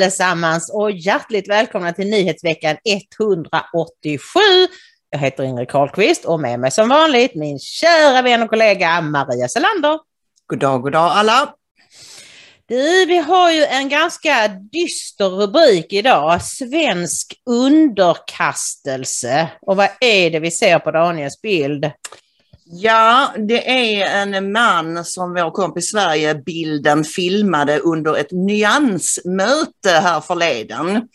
Allesammans och hjärtligt välkomna till nyhetsveckan 187. Jag heter Ingrid Carlqvist och med mig som vanligt min kära vän och kollega Maria Selander. God dag, god dag alla. Du, vi har ju en ganska dyster rubrik idag. Svensk underkastelse. Och vad är det vi ser på Daniels bild? Ja, det är en man som vår kompis Sverige bilden filmade under ett nyansmöte här förleden.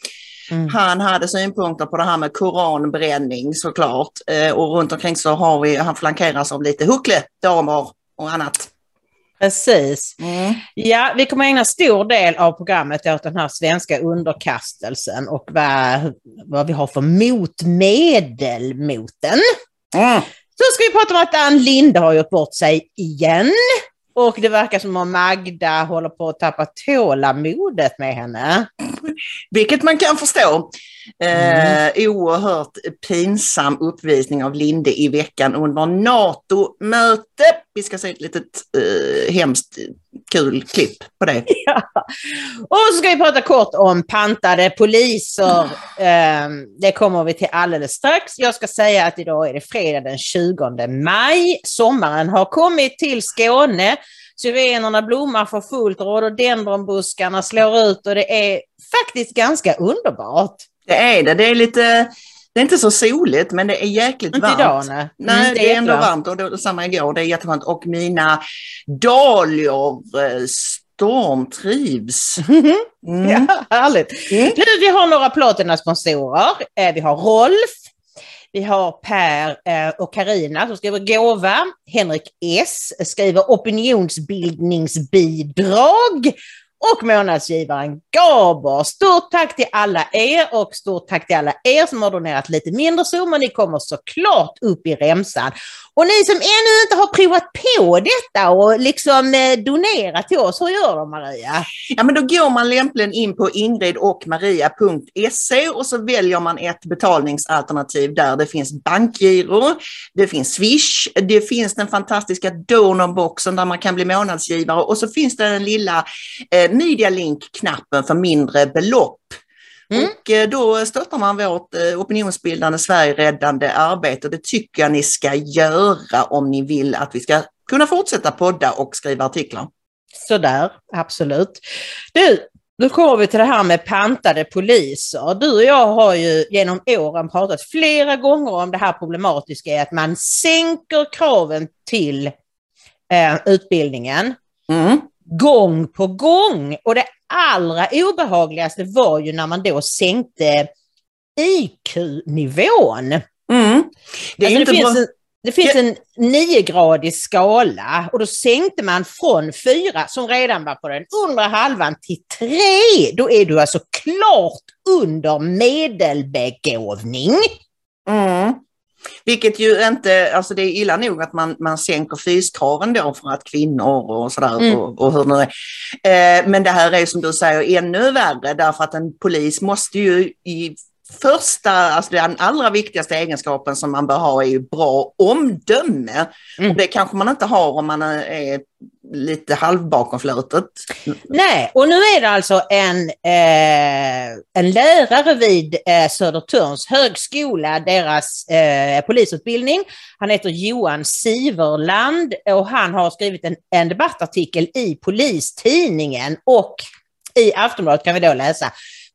Mm. Han hade synpunkter på det här med koranbränning såklart eh, och runt omkring så har vi, han flankeras av lite huckledamer och annat. Precis. Mm. Ja, vi kommer ägna stor del av programmet åt den här svenska underkastelsen och vad, vad vi har för motmedel mot den. Mm. Så ska vi prata om att Ann Linde har gjort bort sig igen. Och det verkar som om Magda håller på att tappa tålamodet med henne. Vilket man kan förstå. Mm. Eh, oerhört pinsam uppvisning av Linde i veckan under NATO-möte. Vi ska se ett litet eh, hemskt kul klipp på det. Ja. Och så ska vi prata kort om pantade poliser. Eh, det kommer vi till alldeles strax. Jag ska säga att idag är det fredag den 20 maj. Sommaren har kommit till Skåne. Syrenerna blommar för fullt, rhododendronbuskarna slår ut och det är faktiskt ganska underbart. Det är det. Det är lite det är inte så soligt men det är jäkligt inte varmt. Idag, nej. nej mm, det är ändå varmt och det, samma igår. Det är jättevarmt och mina dahlior eh, stormtrivs. Mm. Ja, härligt. Mm. Nu, vi har några plåterna sponsorer. Eh, vi har Rolf, vi har Per eh, och Karina som skriver gåva. Henrik S skriver opinionsbildningsbidrag och månadsgivaren Gaber. Stort tack till alla er och stort tack till alla er som har donerat lite mindre summor. Ni kommer såklart upp i remsan. Och ni som ännu inte har provat på detta och liksom eh, donerat till oss, hur gör de Maria? Ja men då går man lämpligen in på ingridochmaria.se och så väljer man ett betalningsalternativ där det finns bankgiro, det finns Swish, det finns den fantastiska donorboxen där man kan bli månadsgivare och så finns det den lilla eh, Media Link-knappen för mindre belopp. Mm. Och eh, då stöttar man vårt eh, opinionsbildande Sverigeräddande arbete det tycker jag ni ska göra om ni vill att vi ska kunna fortsätta podda och skriva artiklar. Sådär, absolut. Du, nu kommer vi till det här med pantade poliser. Du och jag har ju genom åren pratat flera gånger om det här problematiska i att man sänker kraven till eh, utbildningen. Mm gång på gång. Och det allra obehagligaste var ju när man då sänkte IQ-nivån. Mm. Det, alltså det, finns en, det finns en niogradig skala och då sänkte man från fyra, som redan var på den undre halvan, till tre. Då är du alltså klart under medelbegåvning. Mm. Vilket ju inte, alltså det är illa nog att man, man sänker fyskraven då för att kvinnor och sådär mm. och, och hur nu är. Eh, men det här är som du säger ännu värre därför att en polis måste ju i första, alltså den allra viktigaste egenskapen som man bör ha är ju bra omdöme. Mm. Och det kanske man inte har om man är lite halv bakom flötet. Nej, och nu är det alltså en, eh, en lärare vid eh, Södertörns högskola, deras eh, polisutbildning. Han heter Johan Siverland och han har skrivit en, en debattartikel i Polistidningen och i Aftonbladet kan vi då läsa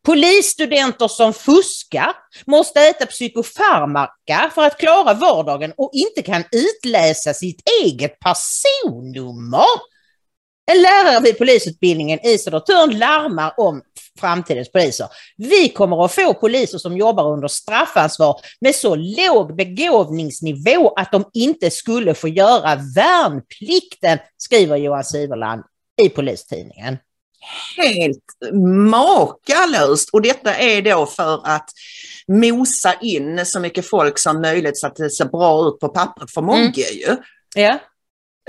Polisstudenter som fuskar måste äta psykofarmaka för att klara vardagen och inte kan utläsa sitt eget personnummer. En lärare vid polisutbildningen i Södertörn larmar om framtidens poliser. Vi kommer att få poliser som jobbar under straffansvar med så låg begåvningsnivå att de inte skulle få göra värnplikten, skriver Johan Siverland i Polistidningen. Helt makalöst! Och detta är då för att mosa in så mycket folk som möjligt så att det ser bra ut på pappret för Mogge mm. ju. Ja.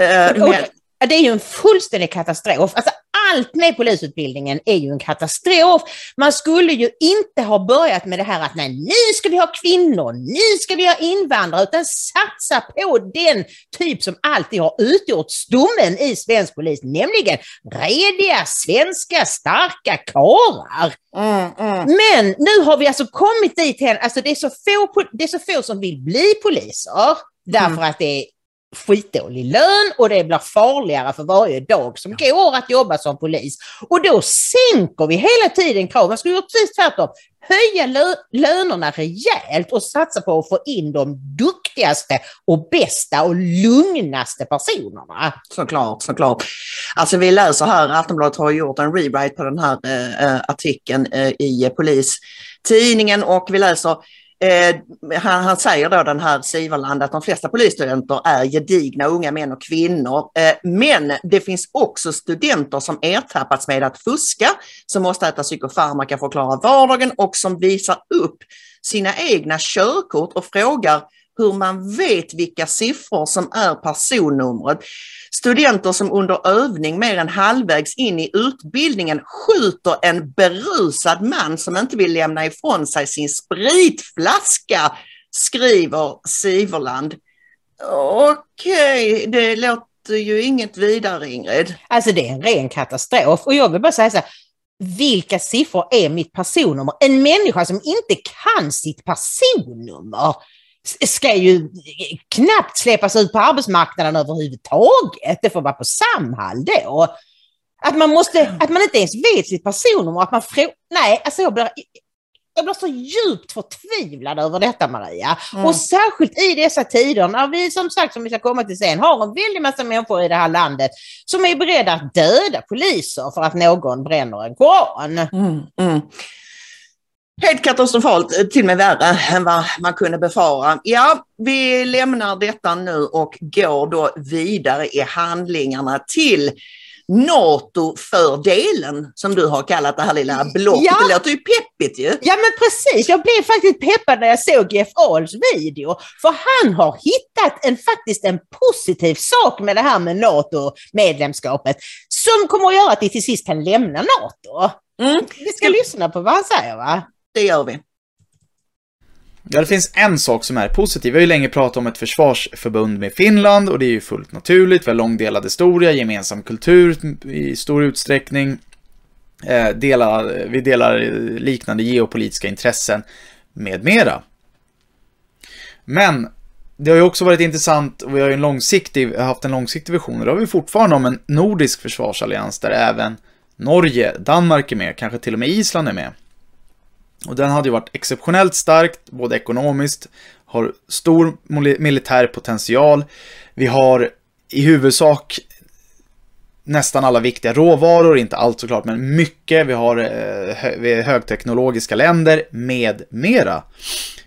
Uh, men... Det är ju en fullständig katastrof. Alltså, allt med polisutbildningen är ju en katastrof. Man skulle ju inte ha börjat med det här att nej, nu ska vi ha kvinnor, nu ska vi ha invandrare, utan satsa på den typ som alltid har utgjort stommen i svensk polis, nämligen rediga, svenska, starka karlar. Mm, mm. Men nu har vi alltså kommit dit hen, alltså det är så få, det är så få som vill bli poliser, därför mm. att det är skitdålig lön och det blir farligare för varje dag som går att jobba som polis. Och då sänker vi hela tiden krav. Man skulle göra precis tvärtom. Höja lö lönerna rejält och satsa på att få in de duktigaste och bästa och lugnaste personerna. Såklart, såklart. Alltså vi läser här, Aftonbladet har gjort en rewrite på den här äh, artikeln äh, i Polistidningen och vi läser Eh, han, han, säger då den här Siverland att de flesta polisstudenter är gedigna unga män och kvinnor. Eh, men det finns också studenter som ertappats med att fuska, som måste äta psykofarmaka för att klara vardagen och som visar upp sina egna körkort och frågar hur man vet vilka siffror som är personnumret. Studenter som under övning mer än halvvägs in i utbildningen skjuter en berusad man som inte vill lämna ifrån sig sin spritflaska, skriver Siverland. Okej, okay, det låter ju inget vidare Ingrid. Alltså det är en ren katastrof och jag vill bara säga så här, vilka siffror är mitt personnummer? En människa som inte kan sitt personnummer ska ju knappt släppas ut på arbetsmarknaden överhuvudtaget. Det får vara på Samhall då. Att man, måste, att man inte ens vet sitt personnummer. Att man frå- Nej, alltså jag blir, jag blir så djupt förtvivlad över detta Maria. Mm. Och särskilt i dessa tider när vi som sagt, som vi ska komma till sen, har en väldig massa människor i det här landet som är beredda att döda poliser för att någon bränner en koran. Mm, mm. Helt katastrofalt, eh, till och med värre än vad man kunde befara. Ja, vi lämnar detta nu och går då vidare i handlingarna till NATO-fördelen som du har kallat det här lilla blocket. Ja. Det låter ju peppigt ju. Ja men precis, jag blev faktiskt peppad när jag såg Jeff Ahls video. För han har hittat en, faktiskt en positiv sak med det här med NATO-medlemskapet som kommer att göra att vi till sist kan lämna NATO. Mm. Vi ska lyssna på vad han säger va? Det gör vi. Ja, det finns en sak som är positiv. Vi har ju länge pratat om ett försvarsförbund med Finland och det är ju fullt naturligt. Vi har långdelad historia, gemensam kultur i stor utsträckning. Eh, delar, vi delar liknande geopolitiska intressen med mera. Men det har ju också varit intressant och vi har ju en långsiktig, haft en långsiktig vision och det har vi fortfarande om en nordisk försvarsallians där även Norge, Danmark är med, kanske till och med Island är med. Och den hade ju varit exceptionellt starkt, både ekonomiskt, har stor militär potential. Vi har i huvudsak nästan alla viktiga råvaror, inte allt såklart, men mycket. Vi har eh, vi är högteknologiska länder med mera.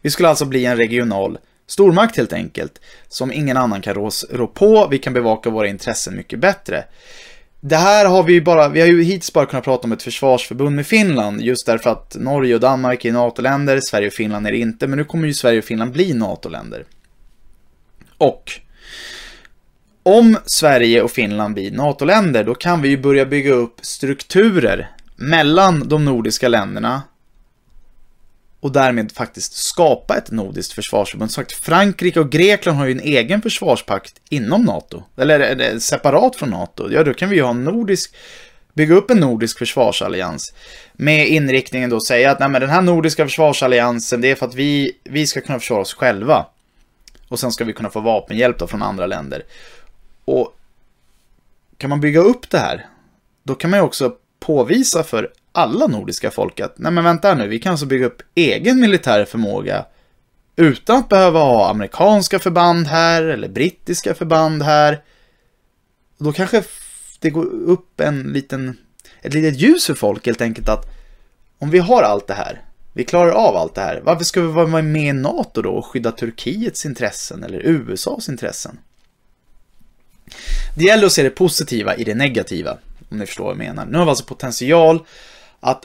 Vi skulle alltså bli en regional stormakt helt enkelt, som ingen annan kan rå på. Vi kan bevaka våra intressen mycket bättre. Det här har vi ju bara, vi har ju hittills bara kunnat prata om ett försvarsförbund med Finland, just därför att Norge och Danmark är NATO-länder, Sverige och Finland är det inte, men nu kommer ju Sverige och Finland bli NATO-länder. Och om Sverige och Finland blir NATO-länder, då kan vi ju börja bygga upp strukturer mellan de nordiska länderna och därmed faktiskt skapa ett nordiskt försvarsförbund. Sagt, Frankrike och Grekland har ju en egen försvarspakt inom NATO, eller separat från NATO. Ja, då kan vi ju ha en nordisk, bygga upp en nordisk försvarsallians med inriktningen då att säga att nej, men den här nordiska försvarsalliansen, det är för att vi, vi ska kunna försvara oss själva. Och sen ska vi kunna få vapenhjälp då från andra länder. Och kan man bygga upp det här, då kan man ju också påvisa för alla nordiska folk att, nej men vänta nu, vi kan alltså bygga upp egen militär förmåga utan att behöva ha amerikanska förband här eller brittiska förband här. Då kanske det går upp en liten, ett litet ljus för folk helt enkelt att om vi har allt det här, vi klarar av allt det här, varför ska vi vara med i NATO då och skydda Turkiets intressen eller USAs intressen? Det gäller att se det positiva i det negativa, om ni förstår vad jag menar. Nu har vi alltså potential att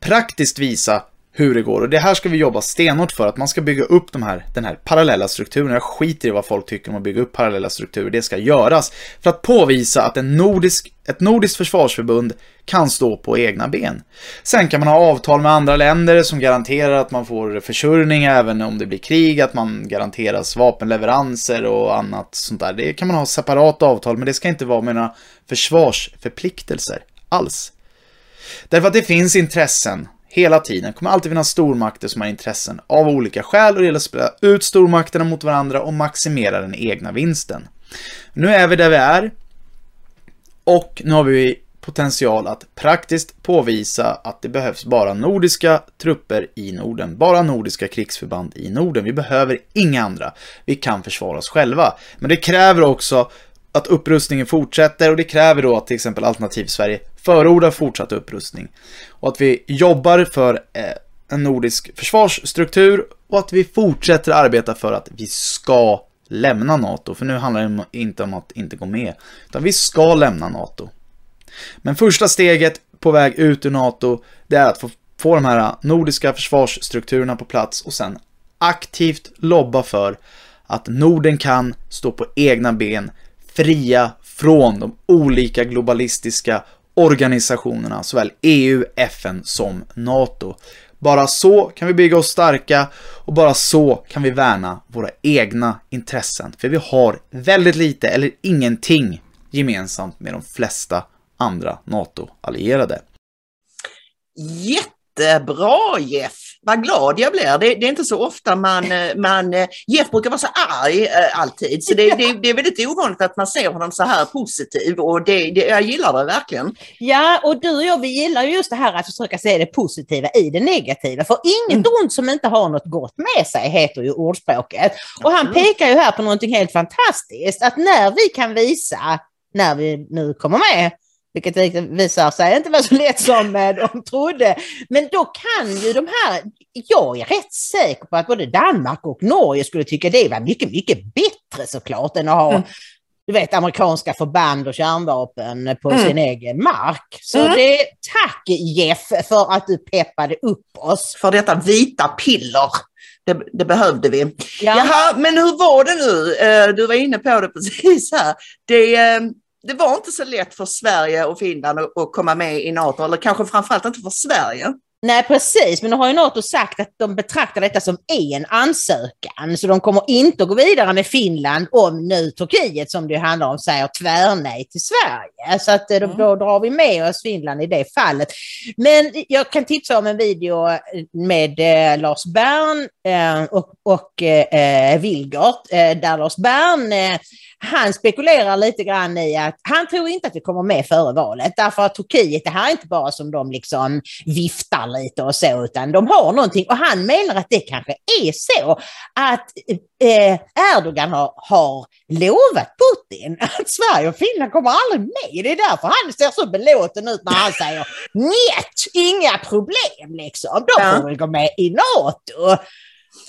praktiskt visa hur det går. Och det här ska vi jobba stenhårt för, att man ska bygga upp de här, den här parallella strukturen. Jag skiter i vad folk tycker om att bygga upp parallella strukturer. Det ska göras för att påvisa att en nordisk, ett nordiskt försvarsförbund kan stå på egna ben. Sen kan man ha avtal med andra länder som garanterar att man får försörjning även om det blir krig, att man garanteras vapenleveranser och annat sånt där. Det kan man ha separata avtal, men det ska inte vara med några försvarsförpliktelser alls. Därför att det finns intressen hela tiden. Det kommer alltid finnas stormakter som har intressen av olika skäl och det gäller att spela ut stormakterna mot varandra och maximera den egna vinsten. Nu är vi där vi är och nu har vi potential att praktiskt påvisa att det behövs bara nordiska trupper i Norden, bara nordiska krigsförband i Norden. Vi behöver inga andra. Vi kan försvara oss själva. Men det kräver också att upprustningen fortsätter och det kräver då att till exempel Alternativ Sverige förordar fortsatt upprustning. Och att vi jobbar för eh, en nordisk försvarsstruktur och att vi fortsätter arbeta för att vi ska lämna NATO. För nu handlar det inte om att inte gå med, utan vi ska lämna NATO. Men första steget på väg ut ur NATO, det är att få, få de här nordiska försvarsstrukturerna på plats och sen aktivt lobba för att Norden kan stå på egna ben, fria från de olika globalistiska organisationerna, såväl EU, FN som NATO. Bara så kan vi bygga oss starka och bara så kan vi värna våra egna intressen. För vi har väldigt lite eller ingenting gemensamt med de flesta andra NATO-allierade. Jättebra Jeff! Vad glad jag blir. Det, det, är inte så ofta man, eh, man... Eh, Jeff brukar vara så arg äh, alltid, så det, det, det, är väldigt ovanligt att man ser honom så här positiv och det, jag gillar det verkligen. Ja, och du och jag, vi gillar just det här att försöka se det positiva i det negativa. För inget mm. ont som inte har något gott med sig, heter ju ordspråket. Och han pekar ju här på någonting helt fantastiskt, att när vi kan visa, när vi nu kommer med, vilket visar sig inte vara så lätt som eh, de trodde. Men då kan ju de här, jag är rätt säker på att både Danmark och Norge skulle tycka det var mycket, mycket bättre såklart än att ha mm. du vet, amerikanska förband och kärnvapen på mm. sin egen mark. Så mm. det, tack Jeff för att du peppade upp oss. För detta vita piller. Det, det, behövde vi. Ja. Jaha, men hur var det nu? Eh, du var inne på det precis här. Det, eh, det var inte så lätt för Sverige och Finland att komma med i NATO, eller kanske framförallt inte för Sverige. Nej precis, men nu har ju NATO sagt att de betraktar detta som en ansökan. Så de kommer inte att gå vidare med Finland om nu Turkiet, som det handlar om, säger tvärnej till Sverige. Så att eh, då, mm. då drar vi med oss Finland i det fallet. Men jag kan tipsa om en video med eh, Lars Bern eh, och, och eh, Vilgert, eh, där Lars Bern eh, han spekulerar lite grann i att han tror inte att vi kommer med före valet. Därför att Turkiet, det här är inte bara som de liksom viftar lite och så, utan de har någonting. Och han menar att det kanske är så att eh, Erdogan har, har lovat Putin att Sverige och Finland kommer aldrig med. Det är därför han ser så belåten ut när han säger njet, inga problem liksom. De får väl gå med i NATO.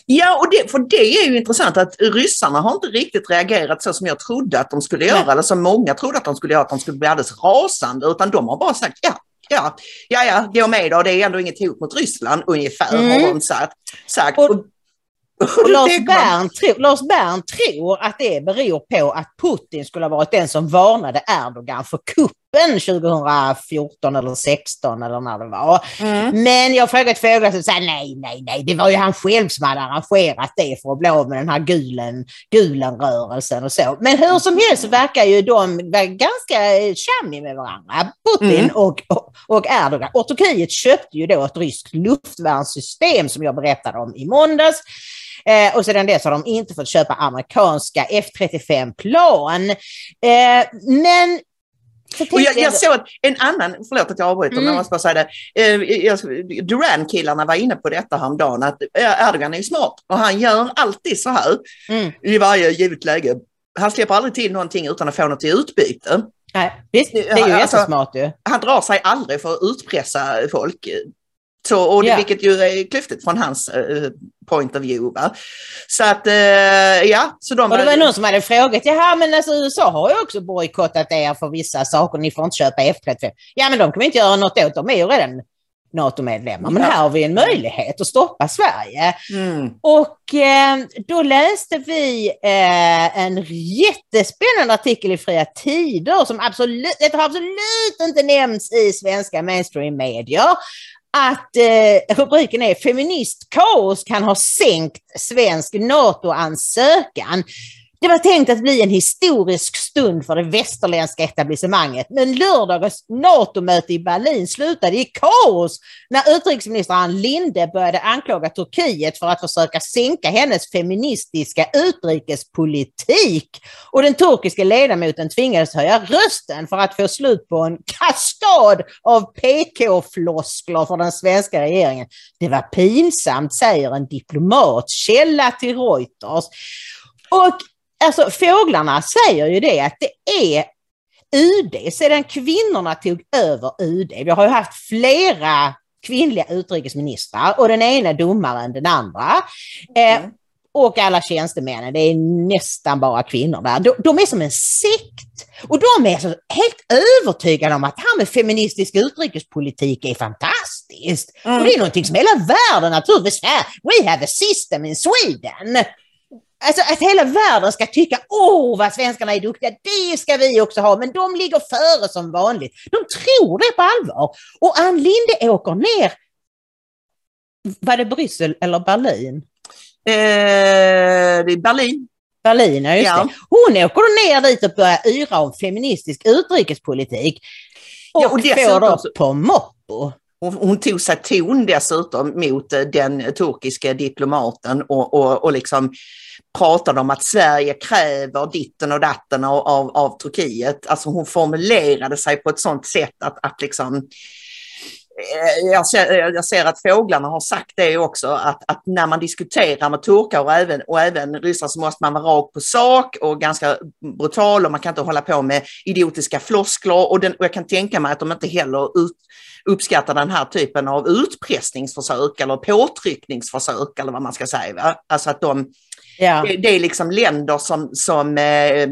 Ja, och det, för det är ju intressant att ryssarna har inte riktigt reagerat så som jag trodde att de skulle göra, Nej. eller som många trodde att de skulle göra, att de skulle bli alldeles rasande, utan de har bara sagt ja, ja, ja, ja, gå med då, det är ändå inget hot mot Ryssland, ungefär mm. har de sagt. sagt. Och, och Lars, Bern tro, Lars Bern tror att det beror på att Putin skulle ha varit den som varnade Erdogan för kuppen 2014 eller 16 eller när det var. Mm. Men jag frågade Fåglar som sa nej, nej, nej, det var ju han själv som hade arrangerat det för att bli av med den här gulen, gulen-rörelsen och så. Men hur som helst så verkar ju de vara ganska chummy med varandra, Putin mm. och, och, och Erdogan. Och Turkiet köpte ju då ett ryskt luftvärnssystem som jag berättade om i måndags. Eh, och sedan dess har de inte fått köpa amerikanska F35-plan. Eh, men Och jag, jag såg en annan, förlåt att jag avbryter, mm. men jag måste bara säga det. Duran-killarna var inne på detta häromdagen, att Erdogan är smart och han gör alltid så här mm. i varje givet läge. Han släpper aldrig till någonting utan att få något i utbyte. Nej, visst, det är ju alltså, jättesmart ju. Han drar sig aldrig för att utpressa folk. Så, och yeah. Vilket ju är klyftigt från hans uh, point of view. Va? Så att, uh, ja. Så de, och det var någon som hade frågat, ja men alltså USA har ju också bojkottat er för vissa saker, ni får inte köpa F35. Ja men de kan vi inte göra något åt, de är ju redan NATO-medlemmar. Men här har vi en möjlighet att stoppa Sverige. Mm. Och eh, då läste vi eh, en jättespännande artikel i Fria Tider som absolut, det har absolut inte nämnts i svenska mainstream-medier att eh, rubriken är Feministkaos kan ha sänkt svensk NATO-ansökan. Det var tänkt att bli en historisk stund för det västerländska etablissemanget, men lördagens NATO-möte i Berlin slutade i kaos när utrikesminister Ann Linde började anklaga Turkiet för att försöka sänka hennes feministiska utrikespolitik. Och den turkiska ledamoten tvingades höja rösten för att få slut på en kaskad av PK-floskler för den svenska regeringen. Det var pinsamt, säger en diplomat, källa till Reuters. Och alltså fåglarna säger ju det att det är UD, sedan kvinnorna tog över UD, vi har ju haft flera kvinnliga utrikesministrar och den ena domare än den andra. Eh, mm. och alla tjänstemännen, det är nästan bara kvinnor där. De, de är som en sekt. Och de är så helt övertygade om att det här med feministisk utrikespolitik är fantastiskt. Mm. Och det är någonting som hela världen naturligtvis är. We have a system in Sweden. Alltså att hela världen ska tycka, åh vad svenskarna är duktiga, det ska vi också ha, men de ligger före som vanligt. De tror det på allvar. Och Ann Linde åker ner, var det Bryssel eller Berlin? Eh, det är Berlin. Berlin, ja just ja. det. Hon åker ner dit och börjar yra om feministisk utrikespolitik. Och, ja, och får då på moppo. Hon, hon tog sig ton dessutom mot eh, den turkiska diplomaten och, och, och liksom pratade om att Sverige kräver ditten och datten av, av, av Turkiet. Alltså hon formulerade sig på ett sådant sätt att, att liksom eh, jag ser, eh, jag ser, att fåglarna har sagt det också, att, att, när man diskuterar med turkar och även, och även ryssar så måste man vara rak på sak och ganska brutal och man kan inte hålla på med idiotiska floskler. Och, den, och jag kan tänka mig att de inte heller ut, uppskattar den här typen av utpressningsförsök eller påtryckningsförsök eller vad man ska säga. Va? Alltså att de, Ja. Det, det, är liksom länder som, som eh,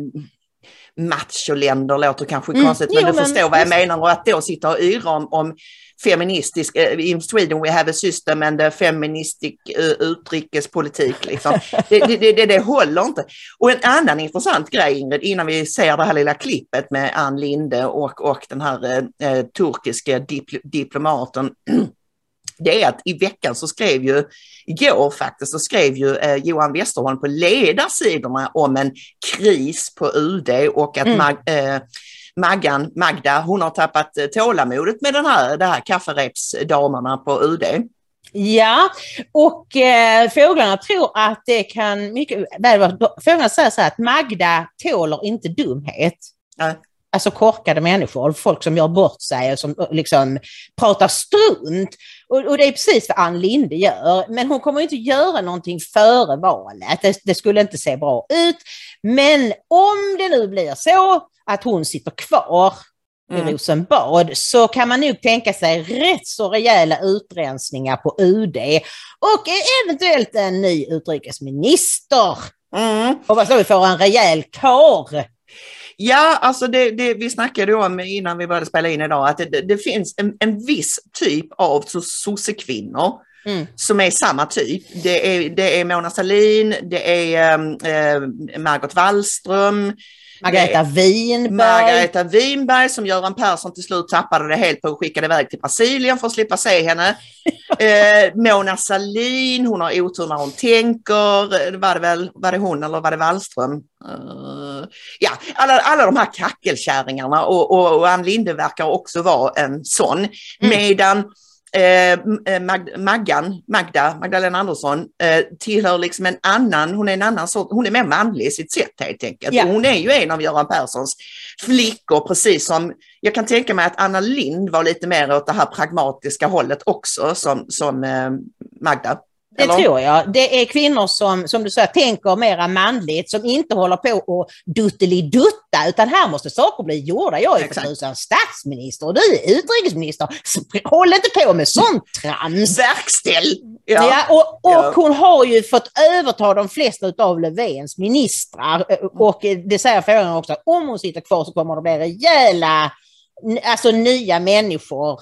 macholänder låter kanske mm. konstigt, men jo, du men, förstår vad jag menar. Och att då sitta och yra om, om feministisk, uh, in Sweden we have a system and a feministic uh, utrikespolitik. Liksom. det, det, det, det håller inte. Och en annan intressant grej Ingrid, innan vi ser det här lilla klippet med Ann Linde och, och den här uh, turkiska dipl diplomaten det är att i veckan så skrev ju, igår faktiskt, så skrev ju eh, Johan Westerholm på ledarsidorna om en kris på UD och att mm. Mag, eh, Maggan, Magda, hon har tappat eh, tålamodet med den här, det här kafferepsdamerna på UD. Ja, och eh, fåglarna tror att det kan mycket väl fåglarna säger så här att Magda tåler inte dumhet. Ja alltså korkade människor, folk som gör bort sig och som liksom pratar strunt. Och, och, det är precis vad Ann Linde gör. Men hon kommer inte göra någonting före valet. Det, det, skulle inte se bra ut. Men om det nu blir så att hon sitter kvar i mm. Rosenbad så kan man nog tänka sig rätt så rejäla utrensningar på UD och eventuellt en ny utrikesminister. Mm. Hoppas vi får en rejäl kar Ja, alltså det, det, vi snackade om innan vi började spela in idag att det, det finns en, en viss typ av sossekvinnor mm. som är samma typ. Det är, det är Mona Sahlin, det är äh, Margot Wallström, Margareta Winberg. Margareta Winberg som Göran Persson till slut tappade det helt på och skickade iväg till Brasilien för att slippa se henne. eh, Mona Sahlin, hon har otur när hon tänker. Var det, väl, var det hon eller var det Wallström? Uh, ja, alla, alla de här kackelkärringarna och, och, och Ann Linde verkar också vara en sån. Mm. Medan eh, Mag Maggan, Magda, Magdalena Andersson, eh, tillhör liksom en annan, hon är en annan sort, hon är mer manlig i sitt sätt helt enkelt. Ja. Hon är ju en av Göran Perssons flickor, precis som jag kan tänka mig att Anna Lind var lite mer åt det här pragmatiska hållet också som, som eh, Magda. Det Eller? tror jag. Det är kvinnor som, som du säger, tänker mera manligt, som inte håller på och duttelidutta, utan här måste saker bli gjorda. Jag är för Exakt. tusan statsminister och du är utrikesminister. Håll inte på med sånt trams. Verkställ! Ja. Ja. och och Ja. hon har ju fått överta de flesta av Löfvens ministrar. eh, Och eh, det säger frågan också, om hon sitter kvar så kommer det bli rejäla, alltså nya människor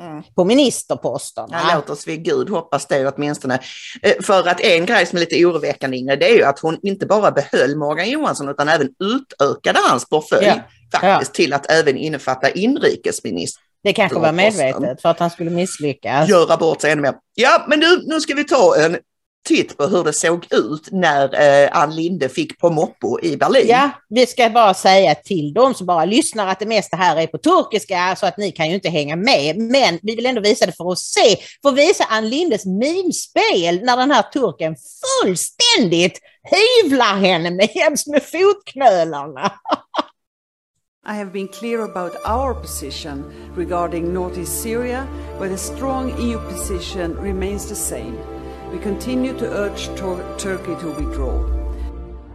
Mm. på ministerposterna. Ja, låt oss vid Gud hoppas det åtminstone. Eh, För att en grej som är lite oroväckande Ingrid, det är ju att hon inte bara behöll Morgan Johansson utan även utökade hans portfölj Ja. faktiskt till att även innefatta inrikesminister. Det kanske var medvetet för att han skulle misslyckas. Göra bort sig ännu mer. Ja, men nu, nu ska vi ta en titt på hur det såg ut när eh, Ann Linde fick på Moppo i Berlin. Ja, vi ska bara säga till dem som bara lyssnar att det mesta här är på turkiska så att ni kan ju inte hänga med. Men vi vill ändå visa det för att se, för att visa Ann Lindes minspel när den här turken fullständigt hyvlar henne med jäms med fotknölarna. I have been clear about our position regarding northeast Syria, where the strong EU position remains the same. We continue to urge Tur- Turkey to withdraw.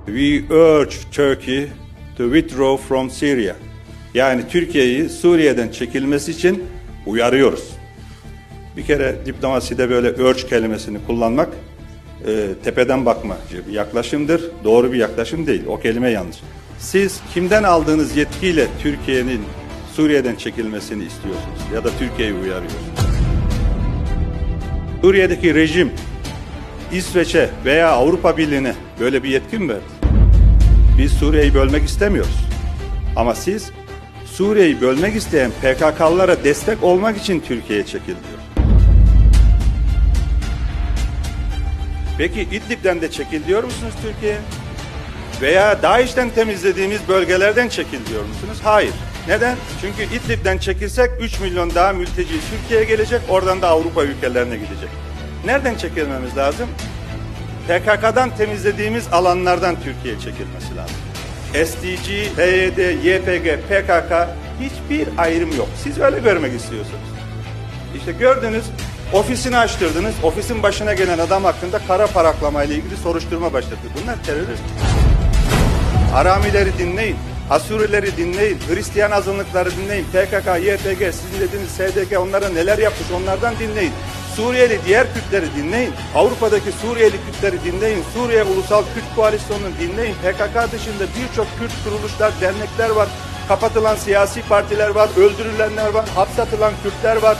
We urge Turkey to withdraw from Syria. Yani Türkiye'yi Suriye'den çekilmesi için uyarıyoruz. Bir kere diplomaside böyle urge kelimesini kullanmak e, tepeden bakmacı bir yaklaşımdır. Doğru bir yaklaşım değil. O kelime yanlış. Siz kimden aldığınız yetkiyle Türkiye'nin Suriye'den çekilmesini istiyorsunuz ya da Türkiye'yi uyarıyorsunuz. Suriye'deki rejim İsveç'e veya Avrupa Birliği'ne böyle bir yetki mi verdi? Biz Suriye'yi bölmek istemiyoruz. Ama siz Suriye'yi bölmek isteyen PKK'lılara destek olmak için Türkiye'ye çekiliyor. Peki İdlib'den de çekil diyor musunuz Türkiye'ye? Veya DAEŞ'ten temizlediğimiz bölgelerden çekil diyor musunuz? Hayır. Neden? Çünkü İdlib'den çekilsek 3 milyon daha mülteci Türkiye'ye gelecek, oradan da Avrupa ülkelerine gidecek. Nereden çekilmemiz lazım? PKK'dan temizlediğimiz alanlardan Türkiye'ye çekilmesi lazım. SDG, PYD, YPG, PKK hiçbir ayrım yok. Siz öyle görmek istiyorsunuz. İşte gördünüz, ofisini açtırdınız, ofisin başına gelen adam hakkında kara paraklamayla ilgili soruşturma başlattı. Bunlar terörist. Aramileri dinleyin, Asurileri dinleyin, Hristiyan azınlıkları dinleyin, PKK, YPG, sizin dediğiniz SDG onlara neler yapmış onlardan dinleyin. Suriyeli diğer Kürtleri dinleyin, Avrupa'daki Suriyeli Kürtleri dinleyin, Suriye Ulusal Kürt Koalisyonu'nu dinleyin, PKK dışında birçok Kürt kuruluşlar, dernekler var, kapatılan siyasi partiler var, öldürülenler var, hapse atılan Kürtler var.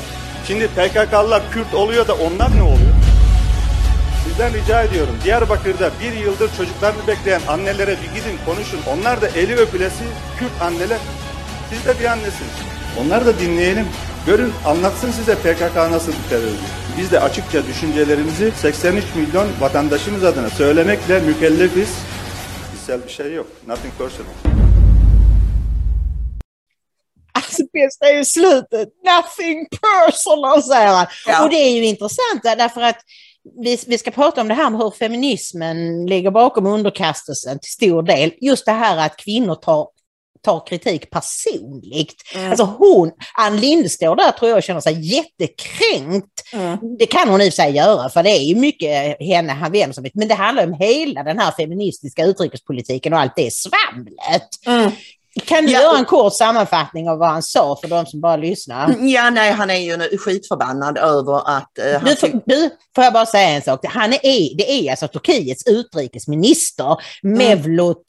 Şimdi PKK'lılar Kürt oluyor da onlar ne oluyor? Sizden rica ediyorum. Diyarbakır'da bir yıldır çocuklarını bekleyen annelere bir gidin konuşun. Onlar da eli öpülesi Kürt anneler. Siz de bir annesiniz. Onları da dinleyelim. Görün anlatsın size PKK nasıl bir terör. Biz de açıkça düşüncelerimizi 83 milyon vatandaşımız adına söylemekle mükellefiz. Kişisel bir şey yok. Nothing personal. Alltså är ju slutet. Nothing personal säger han. Ja. Och det är ju intressant därför att vi, vi ska prata om det här med hur feminismen ligger bakom underkastelsen till stor del. Just det här att kvinnor tar tar kritik personligt. Mm. Alltså hon, Ann Linde står där tror jag och känner sig jättekränkt. Mm. Det kan hon i och för sig göra för det är ju mycket henne han vänder sig mot. Men det handlar om hela den här feministiska utrikespolitiken och allt det svamlet. Mm. Kan du Ja, göra en kort sammanfattning av vad han sa för de som bara lyssnar? Ja, nej, han är ju skitförbannad över att... han Du, får- du, får jag bara säga en sak? Han är, det är alltså Turkiets utrikesminister, Mevlut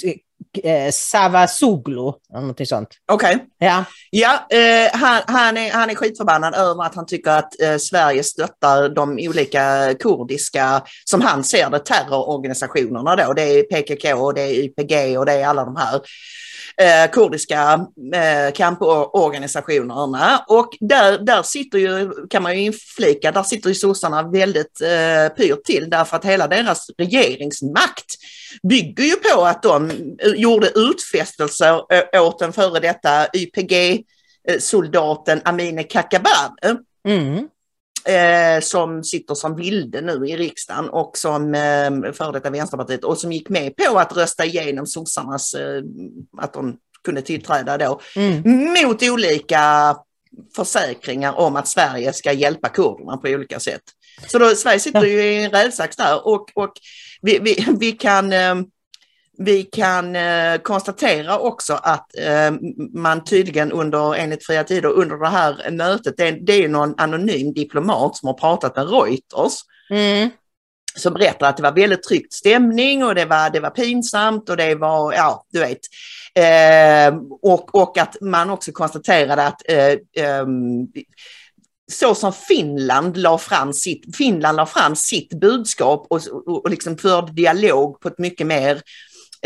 eh, Savasoglu, någonting sånt. Okej. Ja. Ja, eh, han, han, är, han är skitförbannad över att han tycker att eh, Sverige stöttar de olika kurdiska, som han ser det, terrororganisationerna då. Det är PKK och det är YPG och det är alla de här eh, kurdiska eh, kamporganisationerna. Och där, där sitter ju, kan man ju inflika, där sitter ju sossarna väldigt eh, pyrt till därför att hela deras regeringsmakt bygger ju på att de eh, gjorde utfästelser eh, åt den före detta YPG-soldaten eh, Amineh Kakabaveh. Mm eh, som sitter som vilde nu i riksdagen och som eh, före detta Vänsterpartiet och som gick med på att rösta igenom sossarnas, eh, att de kunde tillträda då, Mm. mot olika försäkringar om att Sverige ska hjälpa kurderna på olika sätt. Så då, Sverige sitter ju i en rävsax där och, och vi, vi, vi kan eh, vi kan eh, konstatera också att eh, man tydligen under, enligt Fria Tider, under det här mötet, det, det är någon anonym diplomat som har pratat med Reuters Mm. som berättar att det var väldigt tryckt stämning och det var, det var pinsamt och det var, ja, du vet. Eh, och, och att man också konstaterade att eh, ehm, så som Finland la fram sitt, Finland la fram sitt budskap och, och, och liksom förde dialog på ett mycket mer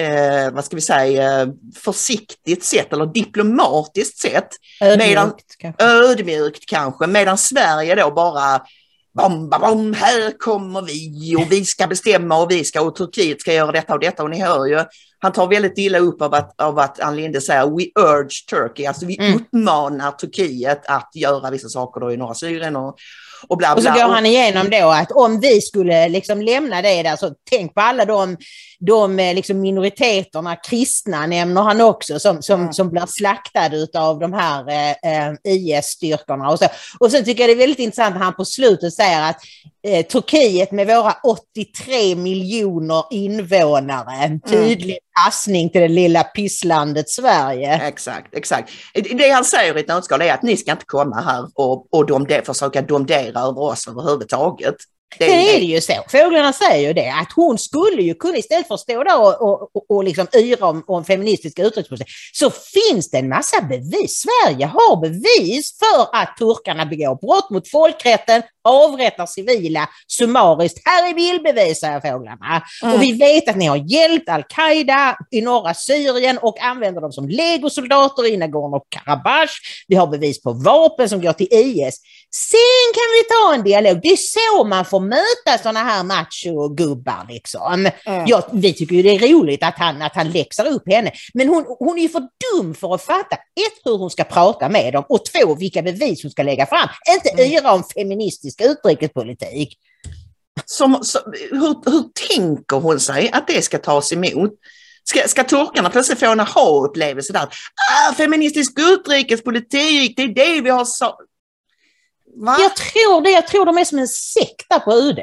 eh, vad ska vi säga, försiktigt sätt eller diplomatiskt sätt. Medan- Ödmjukt kanske. Ödmjukt kanske, medan Sverige då bara bom, bom, här kommer vi och vi ska bestämma och vi ska och Turkiet ska göra detta och detta och ni hör ju, han tar väldigt illa upp av att, av att Ann Linde säger we urge Turkey, alltså vi Mm. uppmanar Turkiet att göra vissa saker då i norra Syrien och, och bla Och så bla. går han igenom då att om vi skulle liksom lämna det där så tänk på alla de, de eh, liksom minoriteterna, kristna nämner han också, som, som, Mm. som blir slaktade av de här eh, eh, IS-styrkorna. Och, så. och sen tycker jag det är väldigt intressant när han på slutet säger att eh, Turkiet med våra 83 miljoner invånare, en tydlig passning till det lilla pisslandet Sverige. Exakt, exakt. Det han säger i ett nötskal är att ni ska inte komma här och, och domde, försöka domdera över oss överhuvudtaget. Det, Sen är det ju så, fåglarna säger ju det, att hon skulle ju kunna istället för att stå där och, och, och, och liksom yra om, om feministiska utrikespolitik, så finns det en massa bevis. Sverige har bevis för att turkarna begår brott mot folkrätten, avrättar civila summariskt. Här är bildbevis, säger fåglarna. Mm. Och vi vet att ni har hjälpt al-Qaida i norra Syrien och använder dem som legosoldater i Nagorno-Karabach. Vi har bevis på vapen som går till IS. Sen kan vi ta en dialog. Det är så man får möta sådana här macho-gubbar. Liksom. Mm. Ja, vi tycker ju det är roligt att han, att han läxar upp henne. Men hon, hon är ju för dum för att fatta ett, hur hon ska prata med dem och två, vilka bevis hon ska lägga fram. Inte Mm. yra om feministisk utrikespolitik. som, som, hur, hur tänker hon sig att det ska tas emot? Ska, ska turkarna plötsligt få en aha-upplevelse där? Ah, feministisk utrikespolitik, det är det vi har så... Va? Jag tror det. Jag tror de är som en sekt där på UD.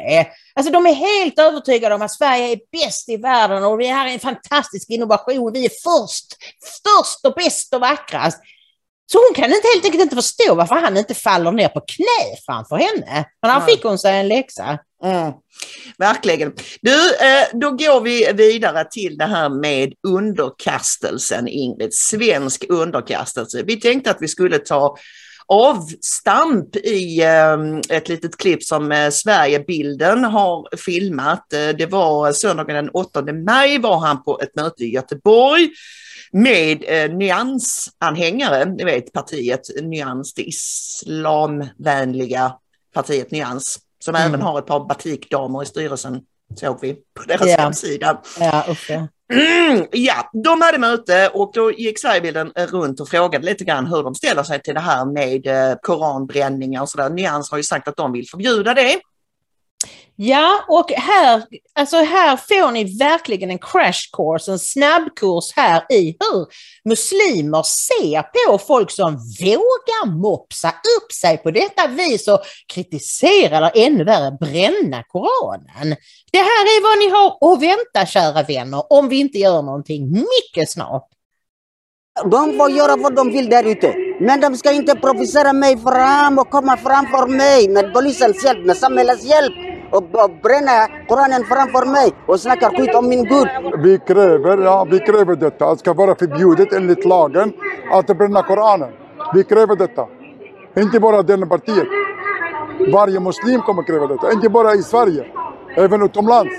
Alltså de är helt övertygade om att Sverige är bäst i världen och det här är en fantastisk innovation. Vi är först, störst och bäst och vackrast. Så hon kan inte, helt enkelt inte förstå varför han inte faller ner på knä framför henne. Men här fick hon sig en läxa. Mm, verkligen. Du, eh, då går vi vidare till det här med underkastelsen, Ingrid. Svensk underkastelse. Vi tänkte att vi skulle ta avstamp i eh, ett litet klipp som eh, Sverigebilden har filmat. Det var söndagen den 8 maj var han på ett möte i Göteborg med eh, nyansanhängare, ni vet partiet Nyans, det islamvänliga partiet Nyans, som Mm. även har ett par batikdamer i styrelsen, såg vi på deras Ja. hemsida. Usch, ja. Mm, ja, de hade möte och då gick Sverigebilden runt och frågade lite grann hur de ställer sig till det här med eh, koranbränningar och sådär. Nyans har ju sagt att de vill förbjuda det. Ja, och här, alltså här får ni verkligen en crash course, en snabbkurs här i hur muslimer ser på folk som vågar mopsa upp sig på detta vis och kritisera eller ännu värre bränna Koranen. Det här är vad ni har att vänta kära vänner om vi inte gör någonting mycket snart. De får göra vad de vill där ute. Men de ska inte provocera mig fram och komma framför mig med polisens hjälp, med samhällets hjälp bränna Koranen framför mig och snacka skit om min Gud. Vi kräver, ja, vi kräver detta. Det ska vara förbjudet enligt lagen att bränna Koranen. Vi kräver detta. Inte bara det partiet. Varje muslim kommer kräva detta. Inte bara i Sverige, även utomlands.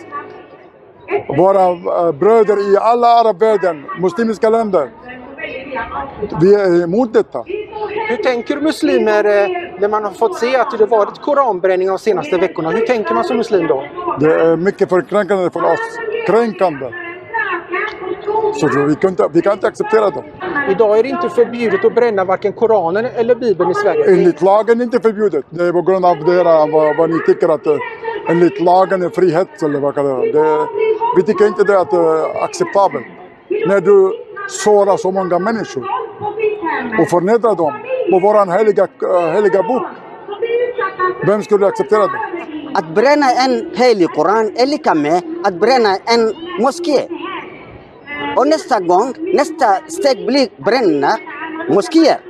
Våra eh, bröder i alla arabvärlden, muslimska länder. Vi är emot detta. Hur tänker muslimer eh, när man har fått se att det varit koranbränning de senaste veckorna? Hur tänker man som muslim då? Det är mycket för kränkande för oss. Kränkande. Så vi kan, inte, vi kan inte acceptera det. Idag är det inte förbjudet att bränna varken Koranen eller Bibeln i Sverige. Enligt lagen är det inte förbjudet. Det är på grund av det vad, vad ni tycker att eh, enligt lagen är frihet eller vad kallar det. det Vi tycker inte det är uh, acceptabelt. När du såra så många människor och förnedra dem på vår heliga, heliga bok. Vem skulle acceptera det? Att bränna en helig Koran är lika med att bränna en moské. Och nästa gång, nästa steg blir bränna moskéer.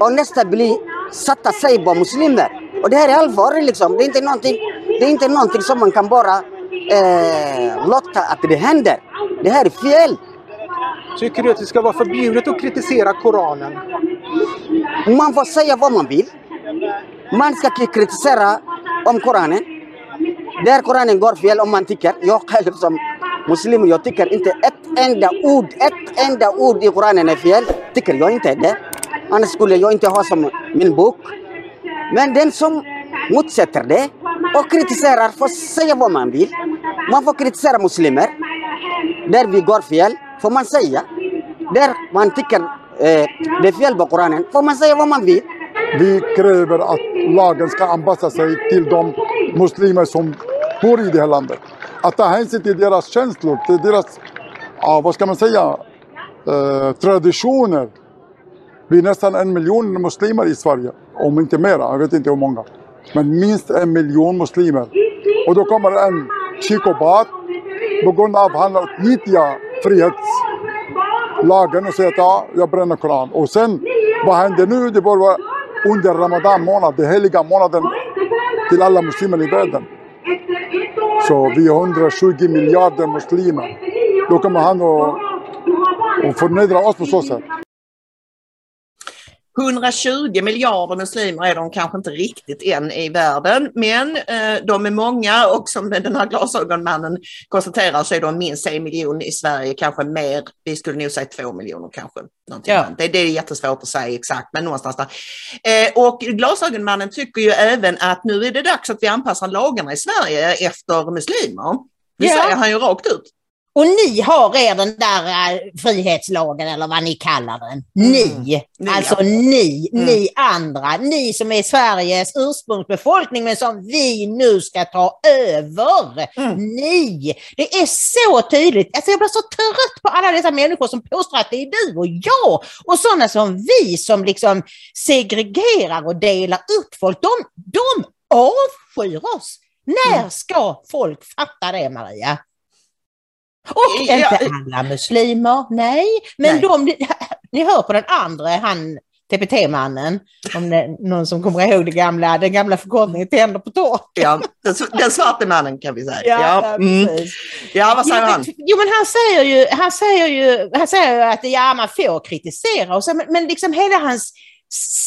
Och nästa blir sätta sig på muslimer. Och det här är allvarligt liksom. Det är inte någonting, det är inte någonting som man kan bara eh, låta att det händer. Det här är fel. Tycker du att det ska vara förbjudet att kritisera Koranen? Man får säga vad man vill. Man ska kritisera om Koranen. Där Koranen går fel om man tycker. Jag själv som muslim, jag tycker inte ett enda ord, ett enda ord i Koranen är fel. Tycker jag inte det. Annars skulle jag inte ha som min bok. Men den som motsätter det och kritiserar får säga vad man vill. Man får kritisera muslimer. Där vi går fel får man säga. Där man tycker eh, det är fel på Koranen får man säga vad man vill. Vi kräver att lagen ska anpassa sig till de muslimer som bor i det här landet. Att ta hänsyn till deras känslor, till deras, ja, vad ska man säga, eh, traditioner. Vi är nästan en miljon muslimer i Sverige, om inte mera, jag vet inte hur många. Men minst en miljon muslimer. Och då kommer en psykopat på grund av att han utnyttjar frihetslagen och säger att ja, jag bränner Koran. Och sen, vad händer nu? Det bör vara under Ramadan månad, den heliga månaden till alla muslimer i världen. Så vi är 120 miljarder muslimer. Då kommer han och, och förnedra oss på så sätt. 120 miljarder muslimer är de kanske inte riktigt än i världen, men eh, de är många och som den här glasögonmannen konstaterar så är de minst en miljon i Sverige, kanske mer. Vi skulle nog säga två miljoner kanske. Ja. Det, det, är jättesvårt att säga exakt, men någonstans där. Eh, och glasögonmannen tycker ju även att nu är det dags att vi anpassar lagarna i Sverige efter muslimer. Det ja. säger han ju rakt ut. Och ni har er den där äh, frihetslagen eller vad ni kallar den. Ni, mm. alltså ni, mm. ni andra, ni som är Sveriges ursprungsbefolkning men som vi nu ska ta över. Mm. Ni, det är så tydligt. Alltså jag blir så trött på alla dessa människor som påstår att det är du och jag och sådana som vi som liksom segregerar och delar upp folk. De, de avskyr oss. När mm. ska folk fatta det Maria? Och inte ja, alla muslimer, nej. Men nej. de, ni hör på den andra, han TPT-mannen, om det, någon som kommer ihåg det gamla, den gamla förkortningen Tänder på tårta. Ja, den, den svarte mannen kan vi säga. Ja, ja. Mm. ja vad säger jo, han? Jo, men han säger ju, han säger ju, han säger ju att ja, man får kritisera, och så, men, men liksom hela hans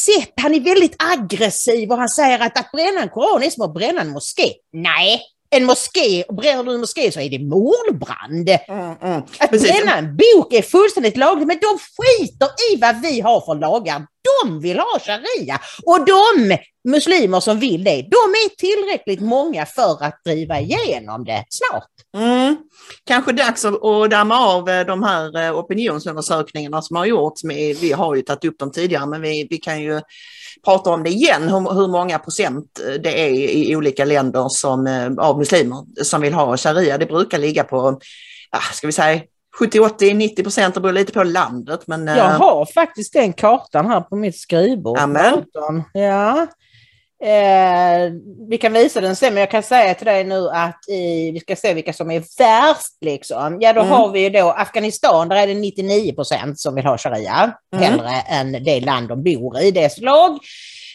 sätt, han är väldigt aggressiv och han säger att att bränna en koran är som att bränna en moské. Nej, en moské, och bränner du en moské så är det mordbrand. Mm, mm. Att Precis. bränna en bok är fullständigt lagligt, men de skiter i vad vi har för lagar. De vill ha sharia. Och de muslimer som vill det, de är tillräckligt många för att driva igenom det snart. Mm. Kanske dags att damma av eh, de här eh, opinionsundersökningarna som har gjorts. Vi har ju tagit upp dem tidigare, men vi, vi kan ju prata om det igen, hur, hur många procent eh, det är i olika länder som, av muslimer som vill ha sharia. Det brukar ligga på, ska vi säga, 70, 80, 90 procent, det beror lite på landet. Men, jag har faktiskt den kartan här på mitt skrivbord. Amen. Ja. Eh, vi kan visa den sen, men jag kan säga till dig nu att i, vi ska se vilka som är värst. Liksom. Ja, då mm. har vi ju då Afghanistan, där är det 99 procent som vill ha sharia, mm. hellre än det land de bor i, det slag.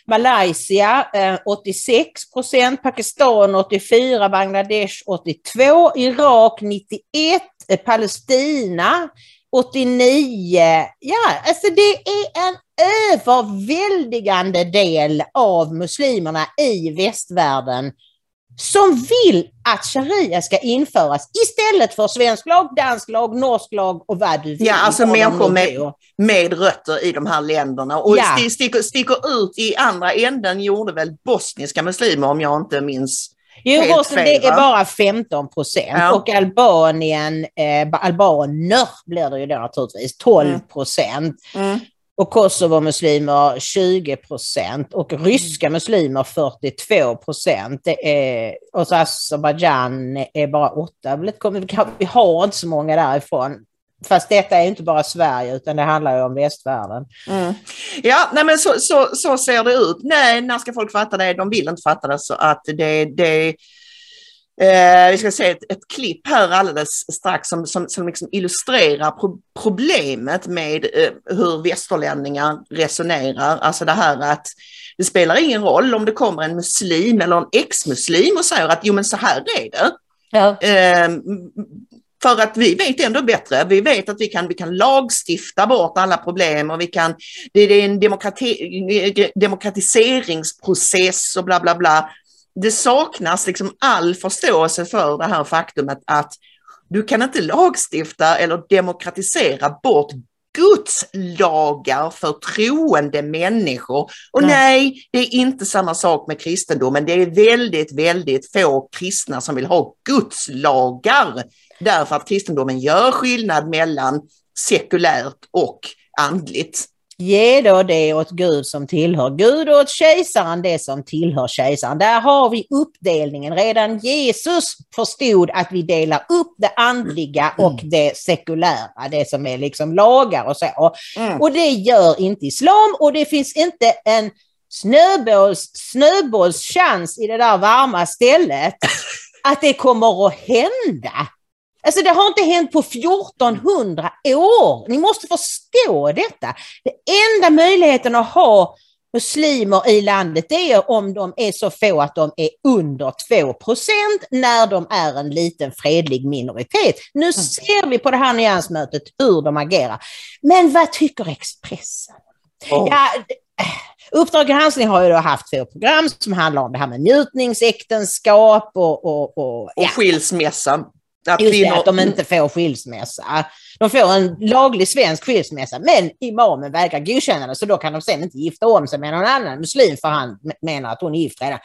Malaysia eh, 86 procent, Pakistan 84, Bangladesh 82, Irak 91, eh, Palestina 89. Ja, alltså det är en överväldigande del av muslimerna i västvärlden som vill att sharia ska införas istället för svensk lag, dansk lag, norsk lag och vad du vill. Ja, alltså människor med, med rötter i de här länderna. Och ja. sticker, sticker ut i andra änden gjorde väl bosniska muslimer om jag inte minns Jo, Helt fel, det är bara 15 procent Ja. och Albanien, eh, albaner blir det ju då naturligtvis, 12 Mm. procent. Mm. Och Kosovo-muslimer 20 procent och ryska muslimer 42 procent. Och så Azerbajdzjan är bara 8. Vi har inte så många därifrån. Fast detta är inte bara Sverige utan det handlar ju om västvärlden. Mm. Ja, nej men så, så, så ser det ut. Nej, när ska folk fatta det? De vill inte fatta det så att det, det eh, vi ska se ett, ett klipp här alldeles strax som, som, som liksom illustrerar pro, problemet med eh, hur västerlänningar resonerar. Alltså det här att det spelar ingen roll om det kommer en muslim eller en ex-muslim och säger att jo men så här är det. Ja. Eh, för att vi vet ändå bättre. Vi vet att vi kan, vi kan lagstifta bort alla problem och vi kan, det, är en demokrati, demokratiseringsprocess och bla bla bla. Det saknas liksom all förståelse för det här faktumet att du kan inte lagstifta eller demokratisera bort Guds lagar för troende människor. Och Nej. nej, det är inte samma sak med kristendomen. Det är väldigt, väldigt få kristna som vill ha Guds lagar. Därför att kristendomen gör skillnad mellan sekulärt och andligt. Ge då det åt Gud som tillhör Gud och åt kejsaren det som tillhör kejsaren. Där har vi uppdelningen. Redan Jesus förstod att vi delar upp det andliga och det sekulära, det som är liksom lagar och så. Mm. Och det gör inte islam och det finns inte en snöbolls, snöbollschans i det där varma stället att det kommer att hända. Alltså det har inte hänt på 1400 år. Ni måste förstå detta. Den enda möjligheten att ha muslimer i landet det är om de är så få att de är under 2 procent när de är en liten fredlig minoritet. Nu ser vi på det här nyansmötet hur de agerar. Men vad tycker Expressen? Oh. Ja, Uppdrag granskning har ju då haft två program som handlar om det här med njutningsäktenskap och, och, och, Och ja, skilsmässa. Att just det, kvinnor- att de inte får skilsmässa. De får en laglig svensk skilsmässa men imamen vägrar godkänna det så då kan de sen inte gifta om sig med någon annan muslim för han menar att hon är gift redan.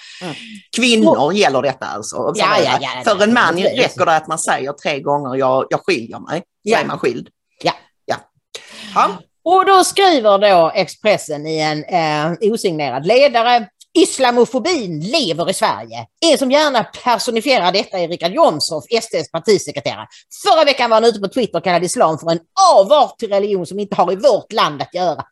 Kvinnor gäller detta alltså. Ja, ja, ja, För en man det det. räcker det att man säger tre gånger jag, jag skiljer mig. Så Ja. är man skild. Ja. ja. ja. Och då skriver då Expressen i en eh, osignerad ledare Islamofobin lever i Sverige. En som gärna personifierar detta är Richard Jomshof, SDs partisekreterare. Förra veckan var han ute på Twitter och kallade islam för en avart till religion som inte har i vårt land att göra.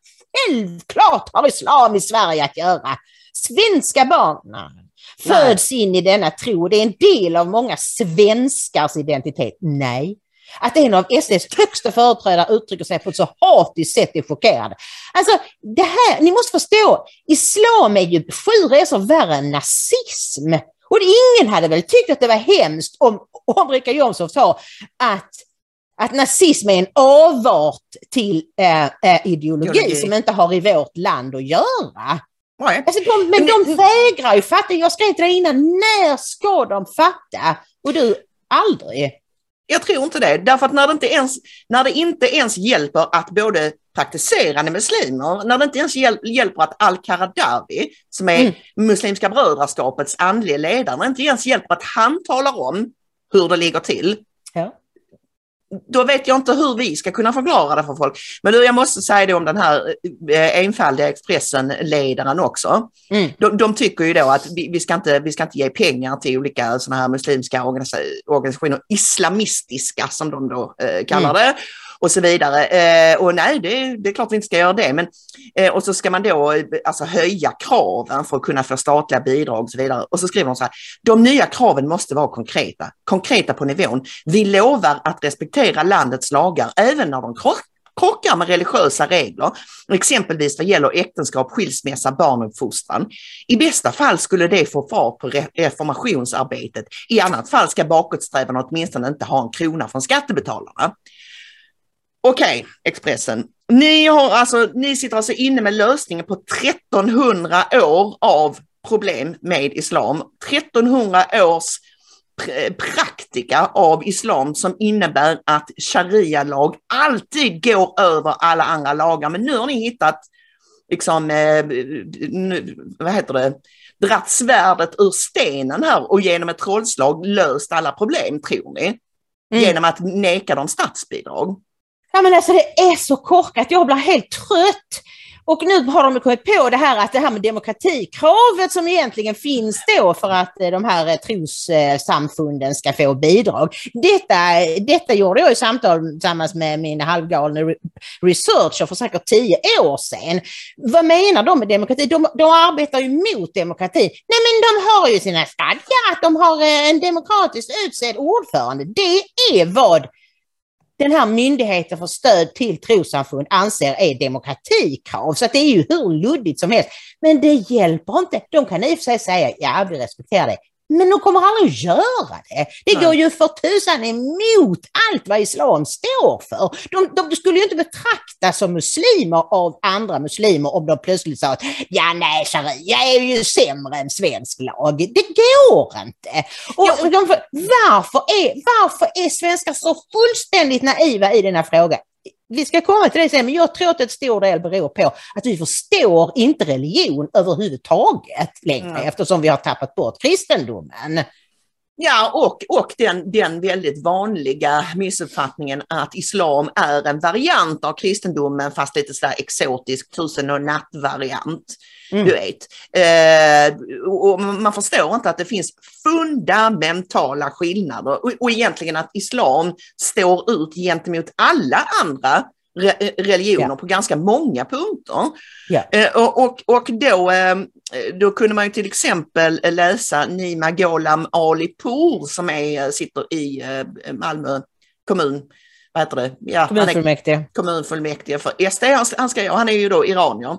Självklart har islam i Sverige att göra. Svenska barn nej, föds in i denna tro. Det är en del av många svenskars identitet. Nej. Att en av SDs högsta företrädare uttrycker sig på ett så hatiskt sätt är chockerande. Alltså, det här, ni måste förstå, islam är ju sju resor värre än nazism. Och ingen hade väl tyckt att det var hemskt om, om Richard Jomshof sa att, att nazism är en avart till eh, eh, ideologi, Ideologi. som inte har i vårt land att göra. Nej. Alltså de, men de vägrar ju fatta. Jag skrev till dig innan, när ska de fatta? Och du, aldrig. Jag tror inte det, därför att när det inte ens, när det inte ens hjälper att både praktiserande muslimer, när det inte ens hjäl hjälper att Al-Qaradawi, som är Mm. Muslimska brödraskapets andliga ledare, när det inte ens hjälper att han talar om hur det ligger till, Ja. Då vet jag inte hur vi ska kunna förklara det för folk. Men du, jag måste säga det om den här eh, enfaldiga Expressen-ledaren också. Mm. De, de tycker ju då att vi, vi, ska inte, vi ska inte ge pengar till olika sådana här muslimska organisa organisationer, islamistiska som de då eh, kallar Mm. det. Och så vidare. Eh, och nej, det, det är klart vi inte ska göra det. Men, eh, och så ska man då alltså, höja kraven för att kunna få statliga bidrag och så vidare. Och så skriver de så här, de nya kraven måste vara konkreta. Konkreta på nivån. Vi lovar att respektera landets lagar även när de krockar krockar med religiösa regler, exempelvis vad gäller äktenskap, skilsmässa, barnuppfostran. I bästa fall skulle det få fart på reformationsarbetet. I annat fall ska bakåtsträvarna åtminstone inte ha en krona från skattebetalarna. Okej, Expressen. Ni, har alltså, ni sitter alltså inne med lösningen på 1300 år av problem med islam. 1300 års pr- praktika av islam som innebär att sharia-lag alltid går över alla andra lagar. Men nu har ni hittat liksom, eh, vad heter det, dratt svärdet ur stenen här och genom ett trollslag löst alla problem, tror ni? Mm. Genom att neka dem statsbidrag. Ja men alltså det är så korkat, jag blir helt trött. Och nu har de kommit på det här att det här med demokratikravet som egentligen finns då för att eh, de här eh, trossamfunden ska få bidrag. Detta, detta gjorde jag i samtal tillsammans med min halvgalne researcher för säkert tio år sedan. Vad menar de med demokrati? De, de arbetar ju mot demokrati. Nej men de har ju sina stadgar att de har eh, en demokratiskt utsedd ordförande. Det är vad den här myndigheten för stöd till trossamfund anser är demokratikrav. Så att det är ju hur luddigt som helst. Men det hjälper inte. De kan i och för sig säga, ja vi respekterar det. Men de kommer aldrig att göra det. Det Nej. går ju för tusan emot allt vad islam står för. De, de skulle ju inte betraktas som muslimer av andra muslimer om de plötsligt sa att ja nej, sharia är ju sämre än svensk lag. Det går inte. Och de, varför, är, varför är svenskar så fullständigt naiva i denna fråga? Vi ska komma till det sen, men jag tror att ett stor del beror på att vi förstår inte religion överhuvudtaget längre Mm. eftersom vi har tappat bort kristendomen. Ja, och, och den, den väldigt vanliga missuppfattningen att islam är en variant av kristendomen fast lite sådär exotisk tusen och natt-variant. Mm. Du vet. Eh, och man förstår inte att det finns fundamentala skillnader och, och egentligen att islam står ut gentemot alla andra religioner Ja. på ganska många punkter. Ja. Eh, och, och, och då, eh, då kunde man ju till exempel läsa Nima Gholam Alipour som är, sitter i eh, Malmö kommun. Vad heter det? Ja, Kommunfullmäktige. kommunfullmäktige för SD. Han, han, ska, han är ju då iranier.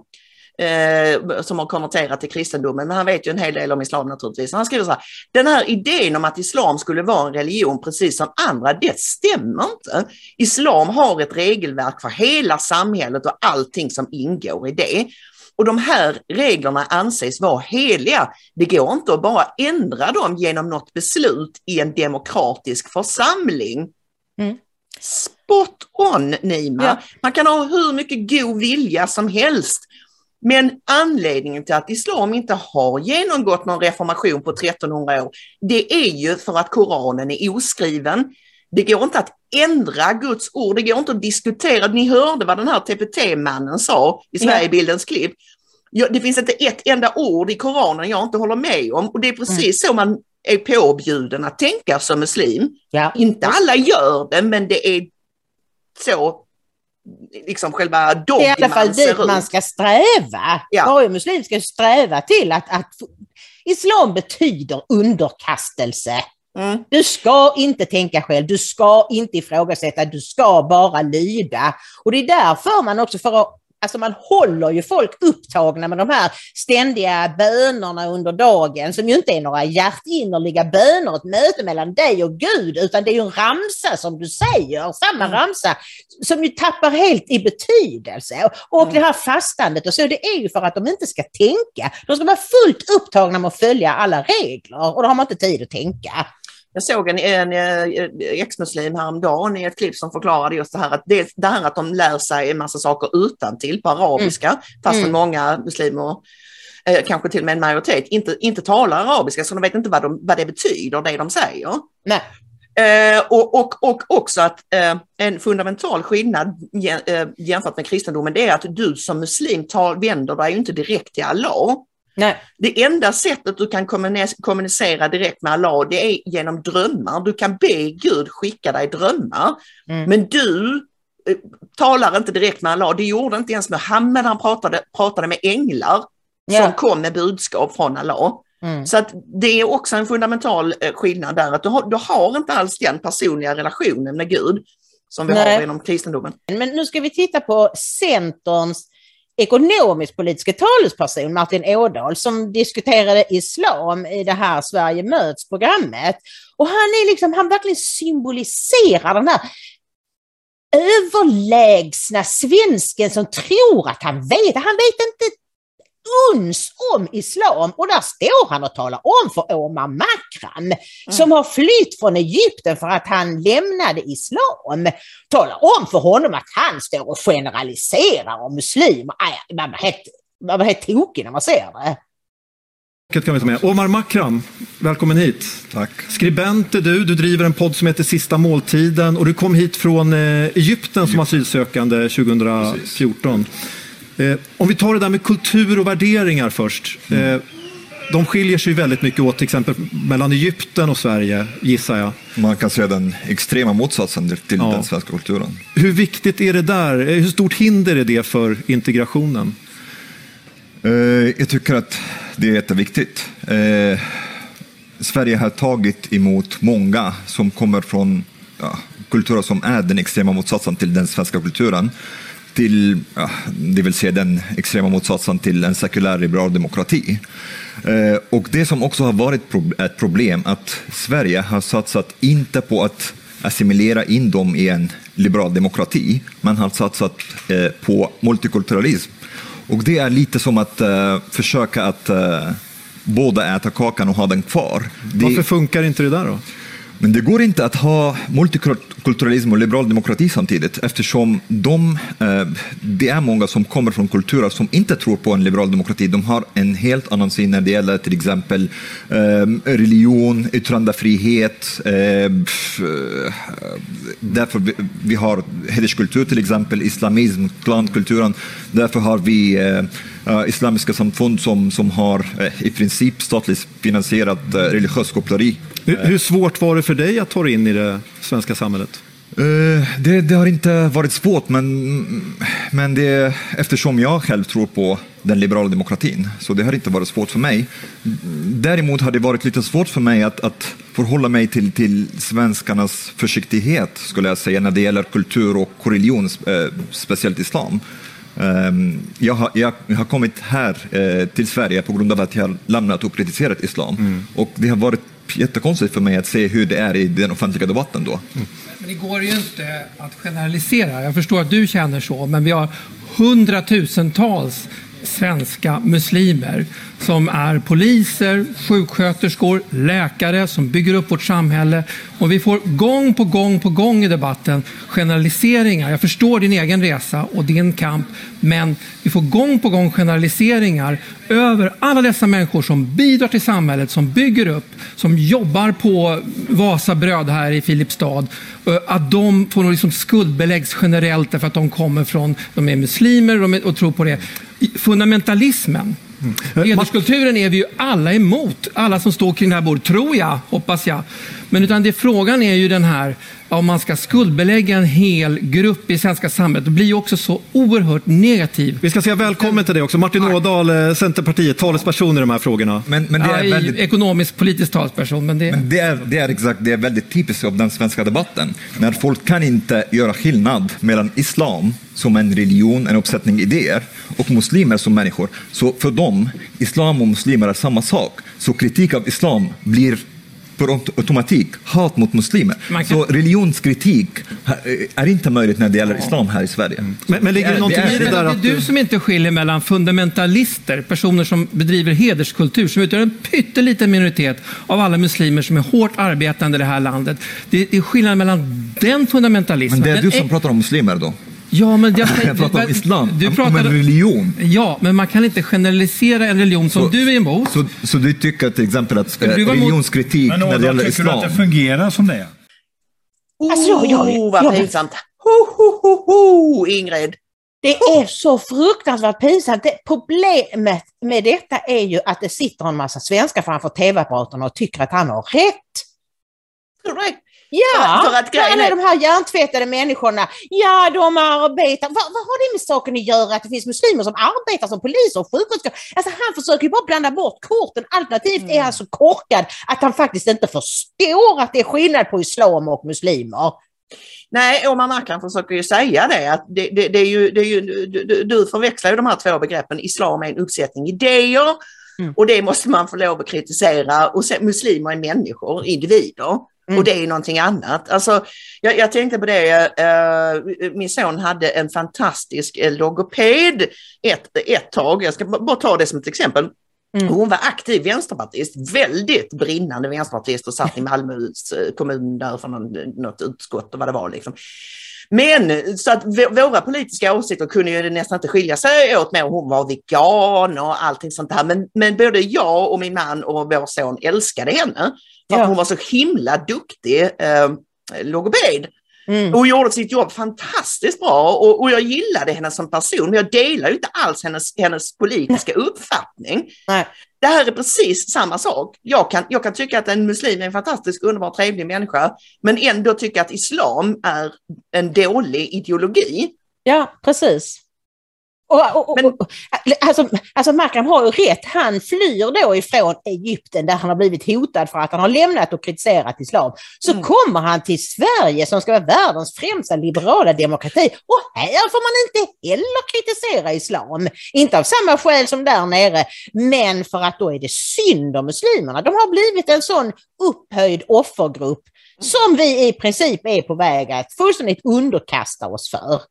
Eh, som har konverterat till kristendomen, men han vet ju en hel del om islam naturligtvis. Han skriver så här, den här idén om att islam skulle vara en religion precis som andra, det stämmer inte. Islam har ett regelverk för hela samhället och allting som ingår i det. Och de här reglerna anses vara heliga. Det går inte att bara ändra dem genom något beslut i en demokratisk församling. Mm. Spot on Nima! Ja. Man kan ha hur mycket god vilja som helst. Men anledningen till att islam inte har genomgått någon reformation på 1300 år, det är ju för att Koranen är oskriven. Det går inte att ändra Guds ord, det går inte att diskutera. Ni hörde vad den här TPT-mannen sa i Sverigebildens klipp. Det finns inte ett enda ord i Koranen jag inte håller med om och det är precis så man är påbjuden att tänka som muslim. Ja. Inte alla gör det, men det är så liksom själva Det är i alla fall dogman dit man ska sträva. Ja. Varje muslim ska sträva till att, att islam betyder underkastelse. Mm. Du ska inte tänka själv, du ska inte ifrågasätta, du ska bara lyda. Och det är därför man också, för att, alltså man håller ju folk upptagna med de här ständiga bönerna under dagen som ju inte är några hjärtinnerliga böner, ett möte mellan dig och Gud, utan det är ju en ramsa som du säger, samma Mm. ramsa som ju tappar helt i betydelse. Och Mm. det här fastandet och så, det är ju för att de inte ska tänka. De ska vara fullt upptagna med att följa alla regler och då har man inte tid att tänka. Jag såg en, en, eh, ex-muslim häromdagen i ett klipp som förklarade just det här att det, det här att de lär sig en massa saker utan till på arabiska, fastän Mm. många muslimer, eh, kanske till och med en majoritet, inte, inte talar arabiska så de vet inte vad, de, vad det betyder, det de säger. Nej. Eh, och, och, och också att eh, en fundamental skillnad eh, jämfört med kristendomen det är att du som muslim tar, vänder dig inte direkt till Allah. Nej. Det enda sättet du kan kommunicera direkt med Allah det är genom drömmar. Du kan be Gud skicka dig drömmar. Mm. Men du eh, talar inte direkt med Allah. Det gjorde inte ens Muhammed. Han pratade, pratade med änglar Ja. som kom med budskap från Allah. Mm. Så att det är också en fundamental eh, skillnad där. Att du har, du har inte alls den personliga relationen med Gud som vi Nej. har inom kristendomen. Men nu ska vi titta på Centerns ekonomisk-politiska talesperson Martin Ådahl som diskuterade islam i det här Sverige möts-programmet. Och han är liksom, han verkligen symboliserar den här överlägsna svensken som tror att han vet. Han vet inte uns om islam och där står han och talar om för Omar Makram som har flytt från Egypten för att han lämnade islam. Talar om för honom att han står och generaliserar om muslimer. Man blir helt, man blir helt tokig när man ser det. Kan vi ta med. Omar Makram, välkommen hit. Tack. Skribent är du, du driver en podd som heter Sista måltiden och du kom hit från eh, Egypten som asylsökande 2014. Eh, om vi tar det där med kultur och värderingar först. Eh, de skiljer sig väldigt mycket åt, till exempel mellan Egypten och Sverige, gissar jag. Man kan säga den extrema motsatsen till Ja. den svenska kulturen. Hur viktigt är det där? Eh, Hur stort hinder är det för integrationen? Eh, jag tycker att det är jätteviktigt. Eh, Sverige har tagit emot många som kommer från ja, kulturer som är den extrema motsatsen till den svenska kulturen. Till, det vill säga den extrema motsatsen till en sekulär liberal demokrati. Eh, och det som också har varit ett problem att Sverige har satsat inte på att assimilera in dem i en liberal demokrati. Man har satsat eh, på multikulturalism. Och det är lite som att eh, försöka att både båda äta kakan och ha den kvar. Det, Varför funkar inte det där då? Men det går inte att ha multikulturalism och liberal demokrati samtidigt eftersom de, eh, det är många som kommer från kulturer som inte tror på en liberal demokrati. De har en helt annan syn när det gäller till exempel eh, religion, yttrandefrihet. Eh, därför vi, vi har hederskultur till exempel, islamism, klankulturen. Därför har vi islamiska samfund som, som har eh, i princip statligt finansierat eh, religiös koppleri. Hur, hur svårt var det för dig att ta dig in i det svenska samhället? Eh, Det, det har inte varit svårt, men, men det, eftersom jag själv tror på den liberala demokratin, så det har inte varit svårt för mig. Däremot har det varit lite svårt för mig att, att förhålla mig till, till svenskarnas försiktighet, skulle jag säga, när det gäller kultur och religion, eh, speciellt islam. Ehm, Jag har, jag har kommit här eh, till Sverige på grund av att jag har lämnat och kritiserat islam. Och det har varit jättekonstigt för mig att se hur det är i den offentliga debatten då. Men det går ju inte att generalisera. Jag förstår att du känner så, men vi har hundratusentals svenska muslimer som är poliser, sjuksköterskor, läkare som bygger upp vårt samhälle. Och vi får gång på gång på gång i debatten generaliseringar. Jag förstår din egen resa och din kamp, men vi får gång på gång generaliseringar över alla dessa människor som bidrar till samhället, som bygger upp, som jobbar på Vasabröd här i Filipstad eh, Att de får liksom skuldbeläggs generellt därför att de kommer från, de är muslimer de är, och tror på det. Fundamentalismen, hederskulturen är vi ju alla emot. Alla som står kring det här bordet, tror jag, hoppas jag. Men utan det, frågan är ju den här, om man ska skuldbelägga en hel grupp i svenska samhället, det blir ju också så oerhört negativ. Vi ska säga välkommen till dig också. Martin Ådahl, eh, Centerpartiet, talesperson i de här frågorna. Men, men det ja, är väldigt... Ekonomisk politisk talsperson, men det... Men det är, det är exakt, det är väldigt typiskt av den svenska debatten. När folk kan inte göra skillnad mellan islam som en religion, en uppsättning idéer, och muslimer som människor. Så för dem, islam och muslimer är samma sak. Så kritik av islam blir per aut- automatik hat mot muslimer. Kan- Så religionskritik eh, är inte möjligt när det gäller islam här i Sverige. Men, men ligger det är- någonting det är- i det där det är du... som inte skiljer mellan fundamentalister, personer som bedriver hederskultur, som utgör en pytteliten minoritet av alla muslimer som är hårt arbetande i det här landet. Det, är skillnad mellan den fundamentalismen. Men det är du som pratar om muslimer då? Ja, men jag, Jag pratar om islam, Du om pratar, en religion. Ja, men man kan inte generalisera en religion som Så- du är emot. Så, så du tycker till exempel att eh, emot- religionskritik Men när det gäller tycker du att islam... det fungerar som det är? Alltså, jag- jag- Oh, vad jag- pinsamt. Ho, ho, ho, ho, Ingrid. Det är så fruktansvärt pinsamt. Det, problemet med detta är ju att det sitter en massa svenskar framför tv-apparaterna och tycker att han har rätt. Tror du det? Ja, För att grejen alla de här hjärntvättade människorna, ja de arbetar, vad, vad har det med saken att göra att det finns muslimer som arbetar som poliser och sjuksköterskor? Alltså han försöker ju bara blanda bort korten, alternativt Mm. är han så korkad att han faktiskt inte förstår att det är skillnad på islam och muslimer. Nej, Omar Markan försöker ju säga det att det, det, det är ju, det är ju, du, du- du förväxlar ju de här två begreppen. Islam är en uppsättning idéer Mm. och det måste man få lov att kritisera och sen, muslimer är människor, individer. Mm. Och det är någonting annat. Alltså, jag, jag tänkte på det, eh, min son hade en fantastisk eh, logoped ett, ett tag. Jag ska bara ta det som ett exempel. Mm. Hon var aktiv vänsterpartist, väldigt brinnande vänsterpartist och satt i Malmös eh, kommun där för någon, något utskott och vad det var. Liksom. Men så att våra politiska åsikter kunde ju nästan inte skilja sig åt med hon var vegan och allting sånt där. Men, men både jag och min man och vår son älskade henne. För att hon var så himla duktig eh, logoped. Mm. Och gjorde sitt jobb fantastiskt bra och, och, jag gillade henne som person, men jag delar ju inte alls hennes, hennes politiska uppfattning. Nej. Det här är precis samma sak. Jag kan, jag kan tycka att en muslim är en fantastisk, underbar, trevlig människa, men ändå tycka att islam är en dålig ideologi. Ja, precis. Och, och, och, alltså, alltså Makram har ju rätt, han flyr då ifrån Egypten där han har blivit hotad för att han har lämnat och kritiserat islam. Så mm. kommer han till Sverige som ska vara världens främsta liberala demokrati och här får man inte heller kritisera islam. Inte av samma skäl som där nere, men för att då är det synd om muslimerna. De har blivit en sån upphöjd offergrupp som vi i princip är på väg att fullständigt underkasta oss för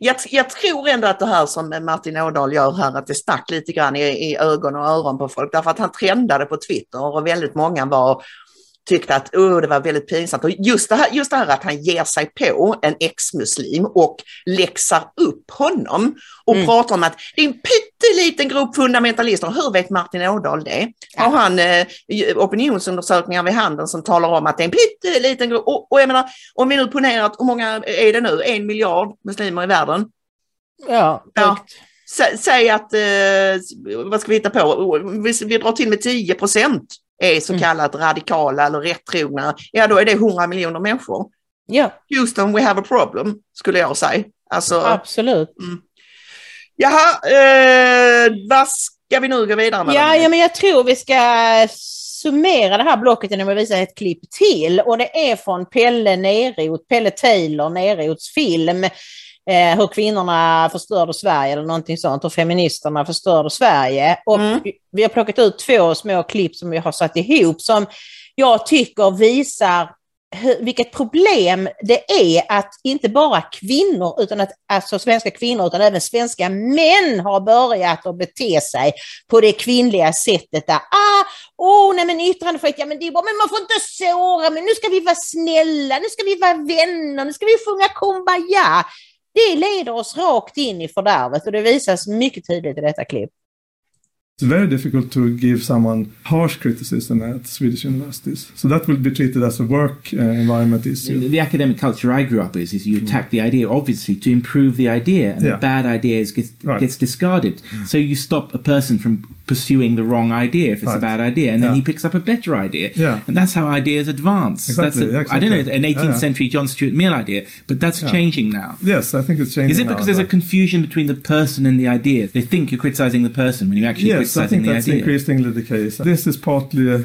jag, jag, tror ändå att det här som Martin Ådahl gör här, att det stack lite grann i, i ögon och öron på folk, därför att han trendade på Twitter och väldigt många var tyckte att oh, det var väldigt pinsamt. Och just det, här, just det här att han ger sig på en ex-muslim och läxar upp honom och mm. pratar om att det är en pytteliten grupp fundamentalister. Hur vet Martin Ådahl det? Ja. Har han eh, opinionsundersökningar vid handen som talar om att det är en pytteliten grupp? Och, och jag menar, om vi nu ponerar att hur många är det nu? En miljard muslimer i världen? Ja, ja. Säg att, eh, vad ska vi hitta på, vi, vi drar till med 10 procent är så kallat mm. radikala eller rättrogna, ja då är det 100 miljoner människor. Ja. Houston, we have a problem, skulle jag säga. Alltså, Absolut. Mm. Jaha, eh, vad ska vi nu gå vidare med? Ja, ja, men jag tror vi ska summera det här blocket genom att visa ett klipp till och det är från Pelle Neroth, Pelle Taylor Neroths film eh, hur kvinnorna förstörde Sverige eller någonting sånt, hur feministerna förstörde Sverige. Och mm. Vi har plockat ut två små klipp som vi har satt ihop som jag tycker visar vilket problem det är att inte bara kvinnor, utan att, alltså svenska kvinnor, utan även svenska män har börjat att bete sig på det kvinnliga sättet där, ah, åh, oh, nej men yttrandefrihet, ja men det är bra, men man får inte såra, men nu ska vi vara snälla, nu ska vi vara vänner, nu ska vi sjunga kumbaya. Det leder oss rakt in i fördärvet och det visas mycket tydligt i detta klipp. It's very difficult to give someone harsh criticism at Swedish universities. So that will be treated as a work uh, environment issue. The, the, academic culture I grew up with is you attack mm. the idea, obviously, to improve the idea, and yeah. the bad idea gets, right. gets discarded. Mm. So you stop a person from pursuing the wrong idea if it's right. a bad idea, and then yeah. he picks up a better idea. Yeah. And that's how ideas advance. Exactly, that's a, exactly. I don't know, an 18th yeah. century John Stuart Mill idea, but that's changing now. Yes, I think it's changing Is it because now, there's a confusion between the person and the idea? They think you're criticizing the person when you're actually yes, criticizing the idea. Yes, I think that's increasingly the case. This is partly a,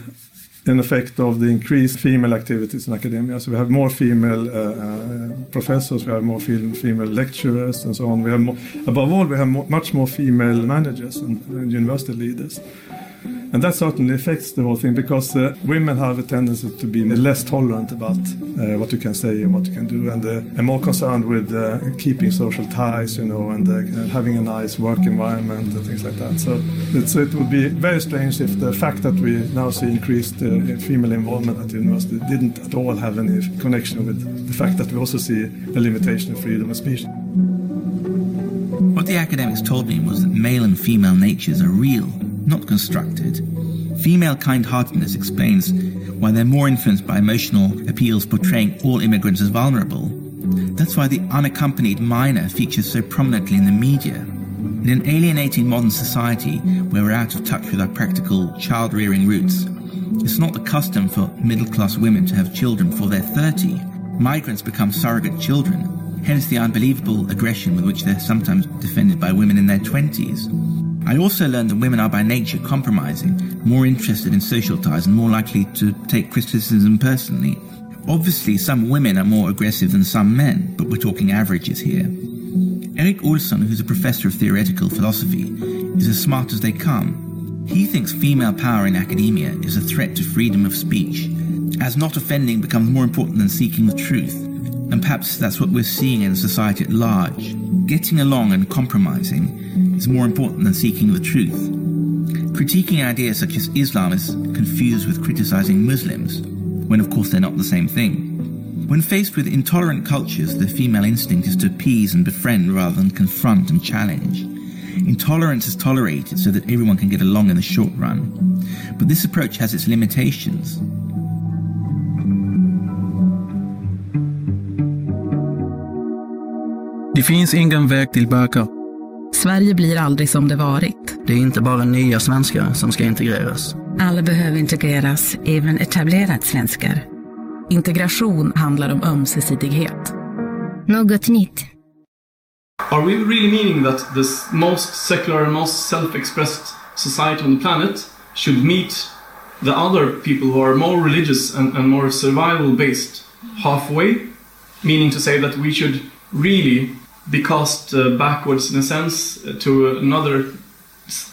an effect of the increased female activities in academia. So we have more female uh, uh, professors, we have more female lecturers and so on. We have more, above all, we have much more female managers and, and university leaders. And that certainly affects the whole thing because uh, women have a tendency to be less tolerant about uh, what you can say and what you can do, and uh, are more concerned with uh, keeping social ties, you know, and uh, having a nice work environment and things like that. So, so it would be very strange if the fact that we now see increased uh, female involvement at the university didn't at all have any connection with the fact that we also see a limitation of freedom of speech. What the academics told me was that male and female natures are real not constructed. Female kind heartedness explains why they're more influenced by emotional appeals portraying all immigrants as vulnerable. That's why the unaccompanied minor features so prominently in the media. In an alienating modern society where we're out of touch with our practical child rearing roots, it's not the custom for middle class women to have children before they're 30. Migrants become surrogate children, hence the unbelievable aggression with which they're sometimes defended by women in their 20s. I also learned that women are by nature compromising, more interested in social ties, and more likely to take criticism personally. Obviously, some women are more aggressive than some men, but we're talking averages here. Eric Olsson, who's a professor of theoretical philosophy, is as smart as they come. He thinks female power in academia is a threat to freedom of speech, as not offending becomes more important than seeking the truth. And perhaps that's what we're seeing in society at large. Getting along and compromising is more important than seeking the truth. Critiquing ideas such as Islam is confused with criticizing Muslims, when of course they're not the same thing. When faced with intolerant cultures, the female instinct is to appease and befriend rather than confront and challenge. Intolerance is tolerated so that everyone can get along in the short run. But this approach has its limitations. Det finns ingen väg tillbaka. Sverige blir aldrig som det varit. Det är inte bara nya svenskar som ska integreras. Alla behöver integreras, även etablerade svenskar. Integration handlar om ömsesidighet. Något nytt. Are we really meaning that the most secular and most self-expressed society on the planet should meet the other people who are more religious and, and more survival based halfway? Meaning to say that we should really be cast uh, backwards in a sense uh, to another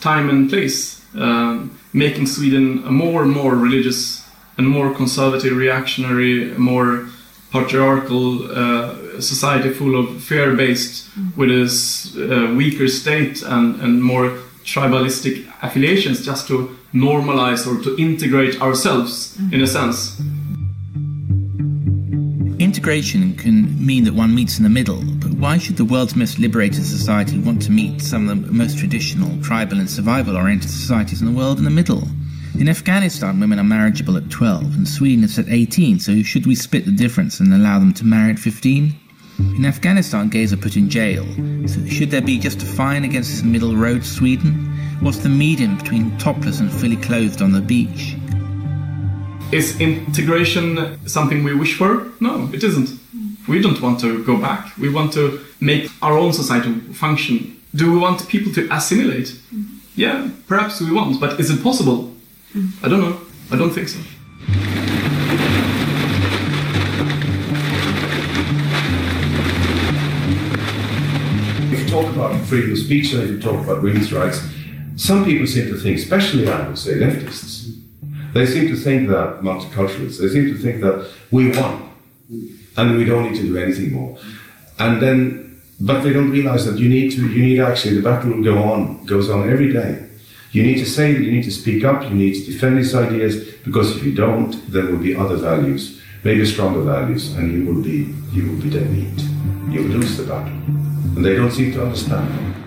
time and place, um, making Sweden a more and more religious and more conservative, reactionary, more patriarchal uh, society full of fear-based, with a uh, weaker state and, and more tribalistic affiliations, just to normalize or to integrate ourselves in a sense. Integration can mean that one meets in the middle, but why should the world's most liberated society want to meet some of the most traditional, tribal, and survival oriented societies in the world in the middle? In Afghanistan, women are marriageable at 12, and Sweden is at 18, so should we split the difference and allow them to marry at 15? In Afghanistan, gays are put in jail, so should there be just a fine against this middle road Sweden? What's the medium between topless and fully clothed on the beach? Is integration something we wish for? No, it isn't. We don't want to go back. We want to make our own society function. Do we want people to assimilate? Mm-hmm. Yeah, perhaps we want, but is it possible? Mm-hmm. I don't know. I don't think so. If you talk about freedom of speech and if you talk about women's rights, some people seem to think, especially I would say leftists, they seem to think that multiculturalists, they seem to think that we won and we don't need to do anything more. And then, but they don't realize that you need to, you need actually, the battle will go on, goes on every day. You need to say, you need to speak up, you need to defend these ideas, because if you don't, there will be other values, maybe stronger values, and you will be, you will be dead meat. You will lose the battle. And they don't seem to understand.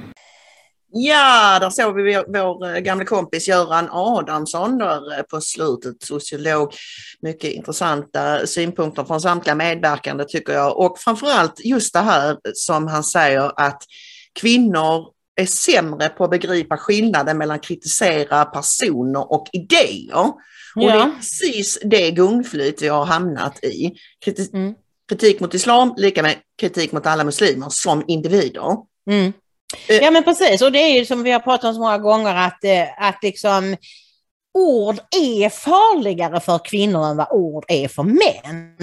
Ja, där såg vi vår, vår eh, gamla kompis Göran Adamsson där eh, på slutet, sociolog. Mycket intressanta synpunkter från samtliga medverkande tycker jag. Och framförallt just det här som han säger att kvinnor är sämre på att begripa skillnaden mellan kritisera personer och idéer. Och det är precis det gungflyt vi har hamnat i. Kriti- Kritik mot islam lika med kritik mot alla muslimer som individer. Mm. Ja men precis, och det är ju som vi har pratat om så många gånger att, eh, att liksom ord är farligare för kvinnor än vad ord är för män.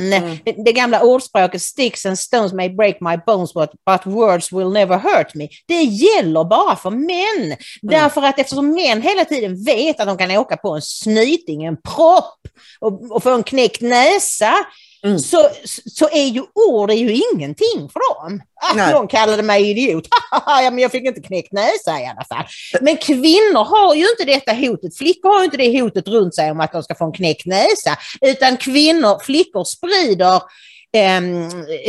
Det, det gamla ordspråket sticks and stones may break my bones but, but words will never hurt me. Det gäller bara för män. Därför att eftersom män hela tiden vet att de kan åka på en snyting, en propp och, och få en knäckt näsa så, så är ju ord är ju ingenting för dem. Att Nej. någon kallade mig idiot, ja, men jag fick inte knäckt näsa i alla fall. Men kvinnor har ju inte detta hotet, flickor har inte det hotet runt sig om att de ska få en knäckt näsa, utan kvinnor, flickor sprider eh,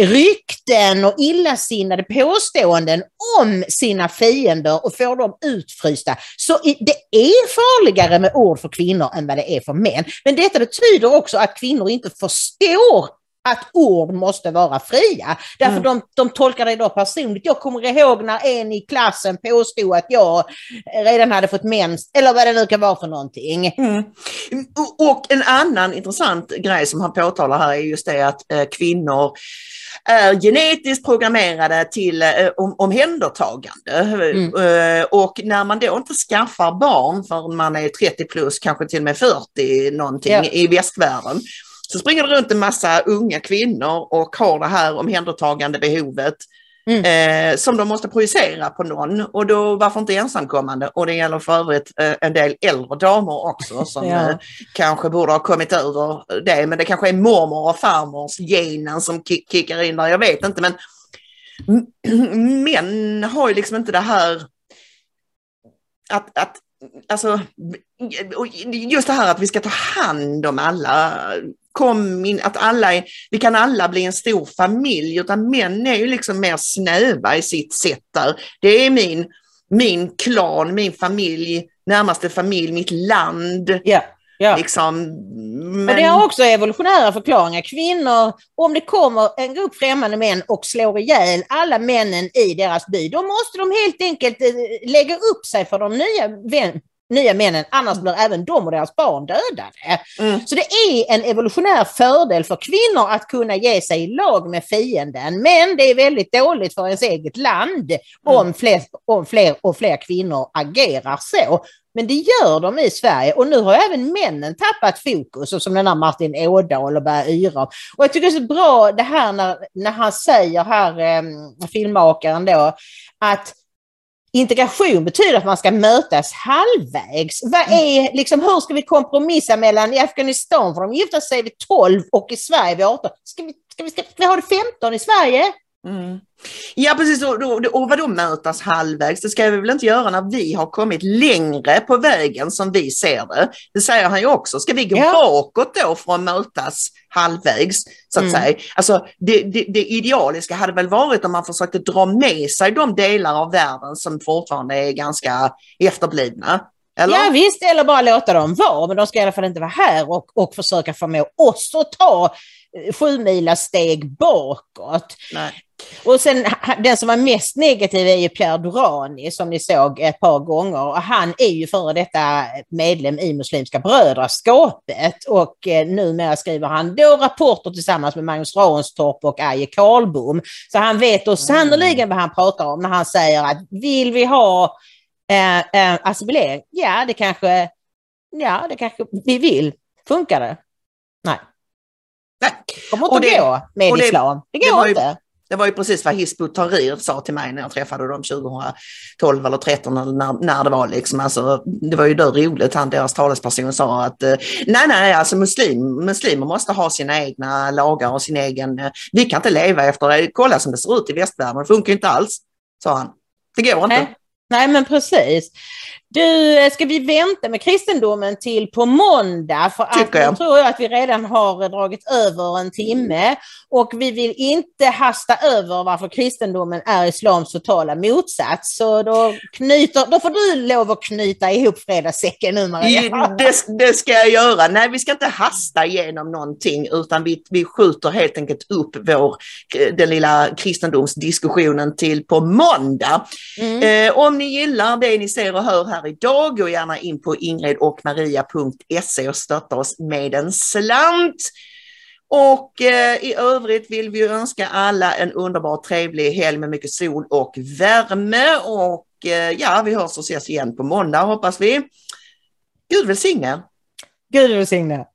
rykten och illasinnade påståenden om sina fiender och får dem utfrysta. Så det är farligare med ord för kvinnor än vad det är för män. Men detta betyder också att kvinnor inte förstår att ord måste vara fria. Därför Mm. de, de tolkar det då personligt. Jag kommer ihåg när en i klassen påstod att jag redan hade fått mens, eller vad det nu kan vara för någonting. Mm. Och- en annan intressant grej som han påtalar här är just det att eh, kvinnor är genetiskt programmerade till eh, om, omhändertagande. Eh, och när man då inte skaffar barn förrän man är 30 plus, kanske till och med 40 någonting Ja. i västvärlden, så springer det runt en massa unga kvinnor och har det här omhändertagande behovet eh, som de måste projicera på någon. Och då varför inte ensamkommande? Och det gäller för övrigt eh, en del äldre damer också som Ja. eh, kanske borde ha kommit över det. Men det kanske är mormor och farmors genen som ki- kickar in där, jag vet inte. Men män har ju liksom inte det här att, att alltså, just det här att vi ska ta hand om alla, kom in, att alla är, vi kan alla bli en stor familj, utan män är ju liksom mer snäva i sitt sätt där. Det är min, min klan, min familj, närmaste familj, mitt land. Ja. Ja. Liksom, men... Och det har också evolutionära förklaringar. Kvinnor, om det kommer en grupp främmande män och slår ihjäl alla männen i deras by, då måste de helt enkelt eh, lägga upp sig för de nya nya männen, annars blir även de och deras barn dödade. Mm. Så det är en evolutionär fördel för kvinnor att kunna ge sig i lag med fienden, men det är väldigt dåligt för ens eget land om, mm. fler, om fler och fler kvinnor agerar så. Men det gör de i Sverige och nu har även männen tappat fokus, och som den här Martin Ådahl och börjar yra. Och jag tycker det är så bra det här när, när han säger här, eh, filmmakaren då, att Integration betyder att man ska mötas halvvägs. Vad mm. är, liksom, hur ska vi kompromissa mellan i Afghanistan, för de gifta sig vid 12 och i Sverige vid 18. Ska vi, ska vi, ska vi ha det 15 i Sverige? Mm. Ja precis, och, och, och vadå mötas halvvägs? Det ska vi väl inte göra när vi har kommit längre på vägen som vi ser det. Det säger han ju också. Ska vi gå ja. bakåt då för att mötas halvvägs? Så att mm. säga. Alltså, det, det, det, idealiska hade väl varit om man försökte dra med sig de delar av världen som fortfarande är ganska efterblivna. Eller? Ja visst, eller bara låta dem vara, men de ska i alla fall inte vara här och, och försöka förmå oss att ta sju mila steg bakåt. Nej. Och sen den som var mest negativ är ju Pierre Durani som ni såg ett par gånger. Och han är ju före detta medlem i Muslimska brödraskapet och eh, numera skriver han då rapporter tillsammans med Magnus Ranstorp och Aje Karlbom. Så han vet då sannerligen vad han pratar om när han säger att vill vi ha eh, eh, assimilering? Ja, det kanske, ja, det kanske vi vill. Funkar det? Nej. Nej. kommer inte att gå med det, islam. Det går det inte. Ju, det var ju precis vad Hizb Tahrir sa till mig när jag träffade dem 2012 eller 2013 eller när, när det var liksom. Alltså, det var ju då roligt, han deras talesperson sa att eh, nej, nej, alltså muslim, muslimer måste ha sina egna lagar och sin egen, eh, vi kan inte leva efter det, kolla som det ser ut i västvärlden, det funkar inte alls, sa han. Det går inte. Nej. Nej men precis. Du, ska vi vänta med kristendomen till på måndag? För att jag. tror jag att vi redan har dragit över en timme och vi vill inte hasta över varför kristendomen är islams totala motsats. Så då, knyter, då får du lov att knyta ihop fredagssäcken nu Maria. Det, det ska jag göra. Nej, vi ska inte hasta igenom någonting utan vi, vi skjuter helt enkelt upp vår, den lilla kristendomsdiskussionen till på måndag. Mm. Eh, om ni gillar det ni ser och hör här idag, gå gärna in på ingridochmaria.se och stötta oss med en slant. Och eh, i övrigt vill vi önska alla en underbar trevlig helg med mycket sol och värme. Och eh, ja, vi hörs och ses igen på måndag hoppas vi. Gud välsigne! Gud välsigne!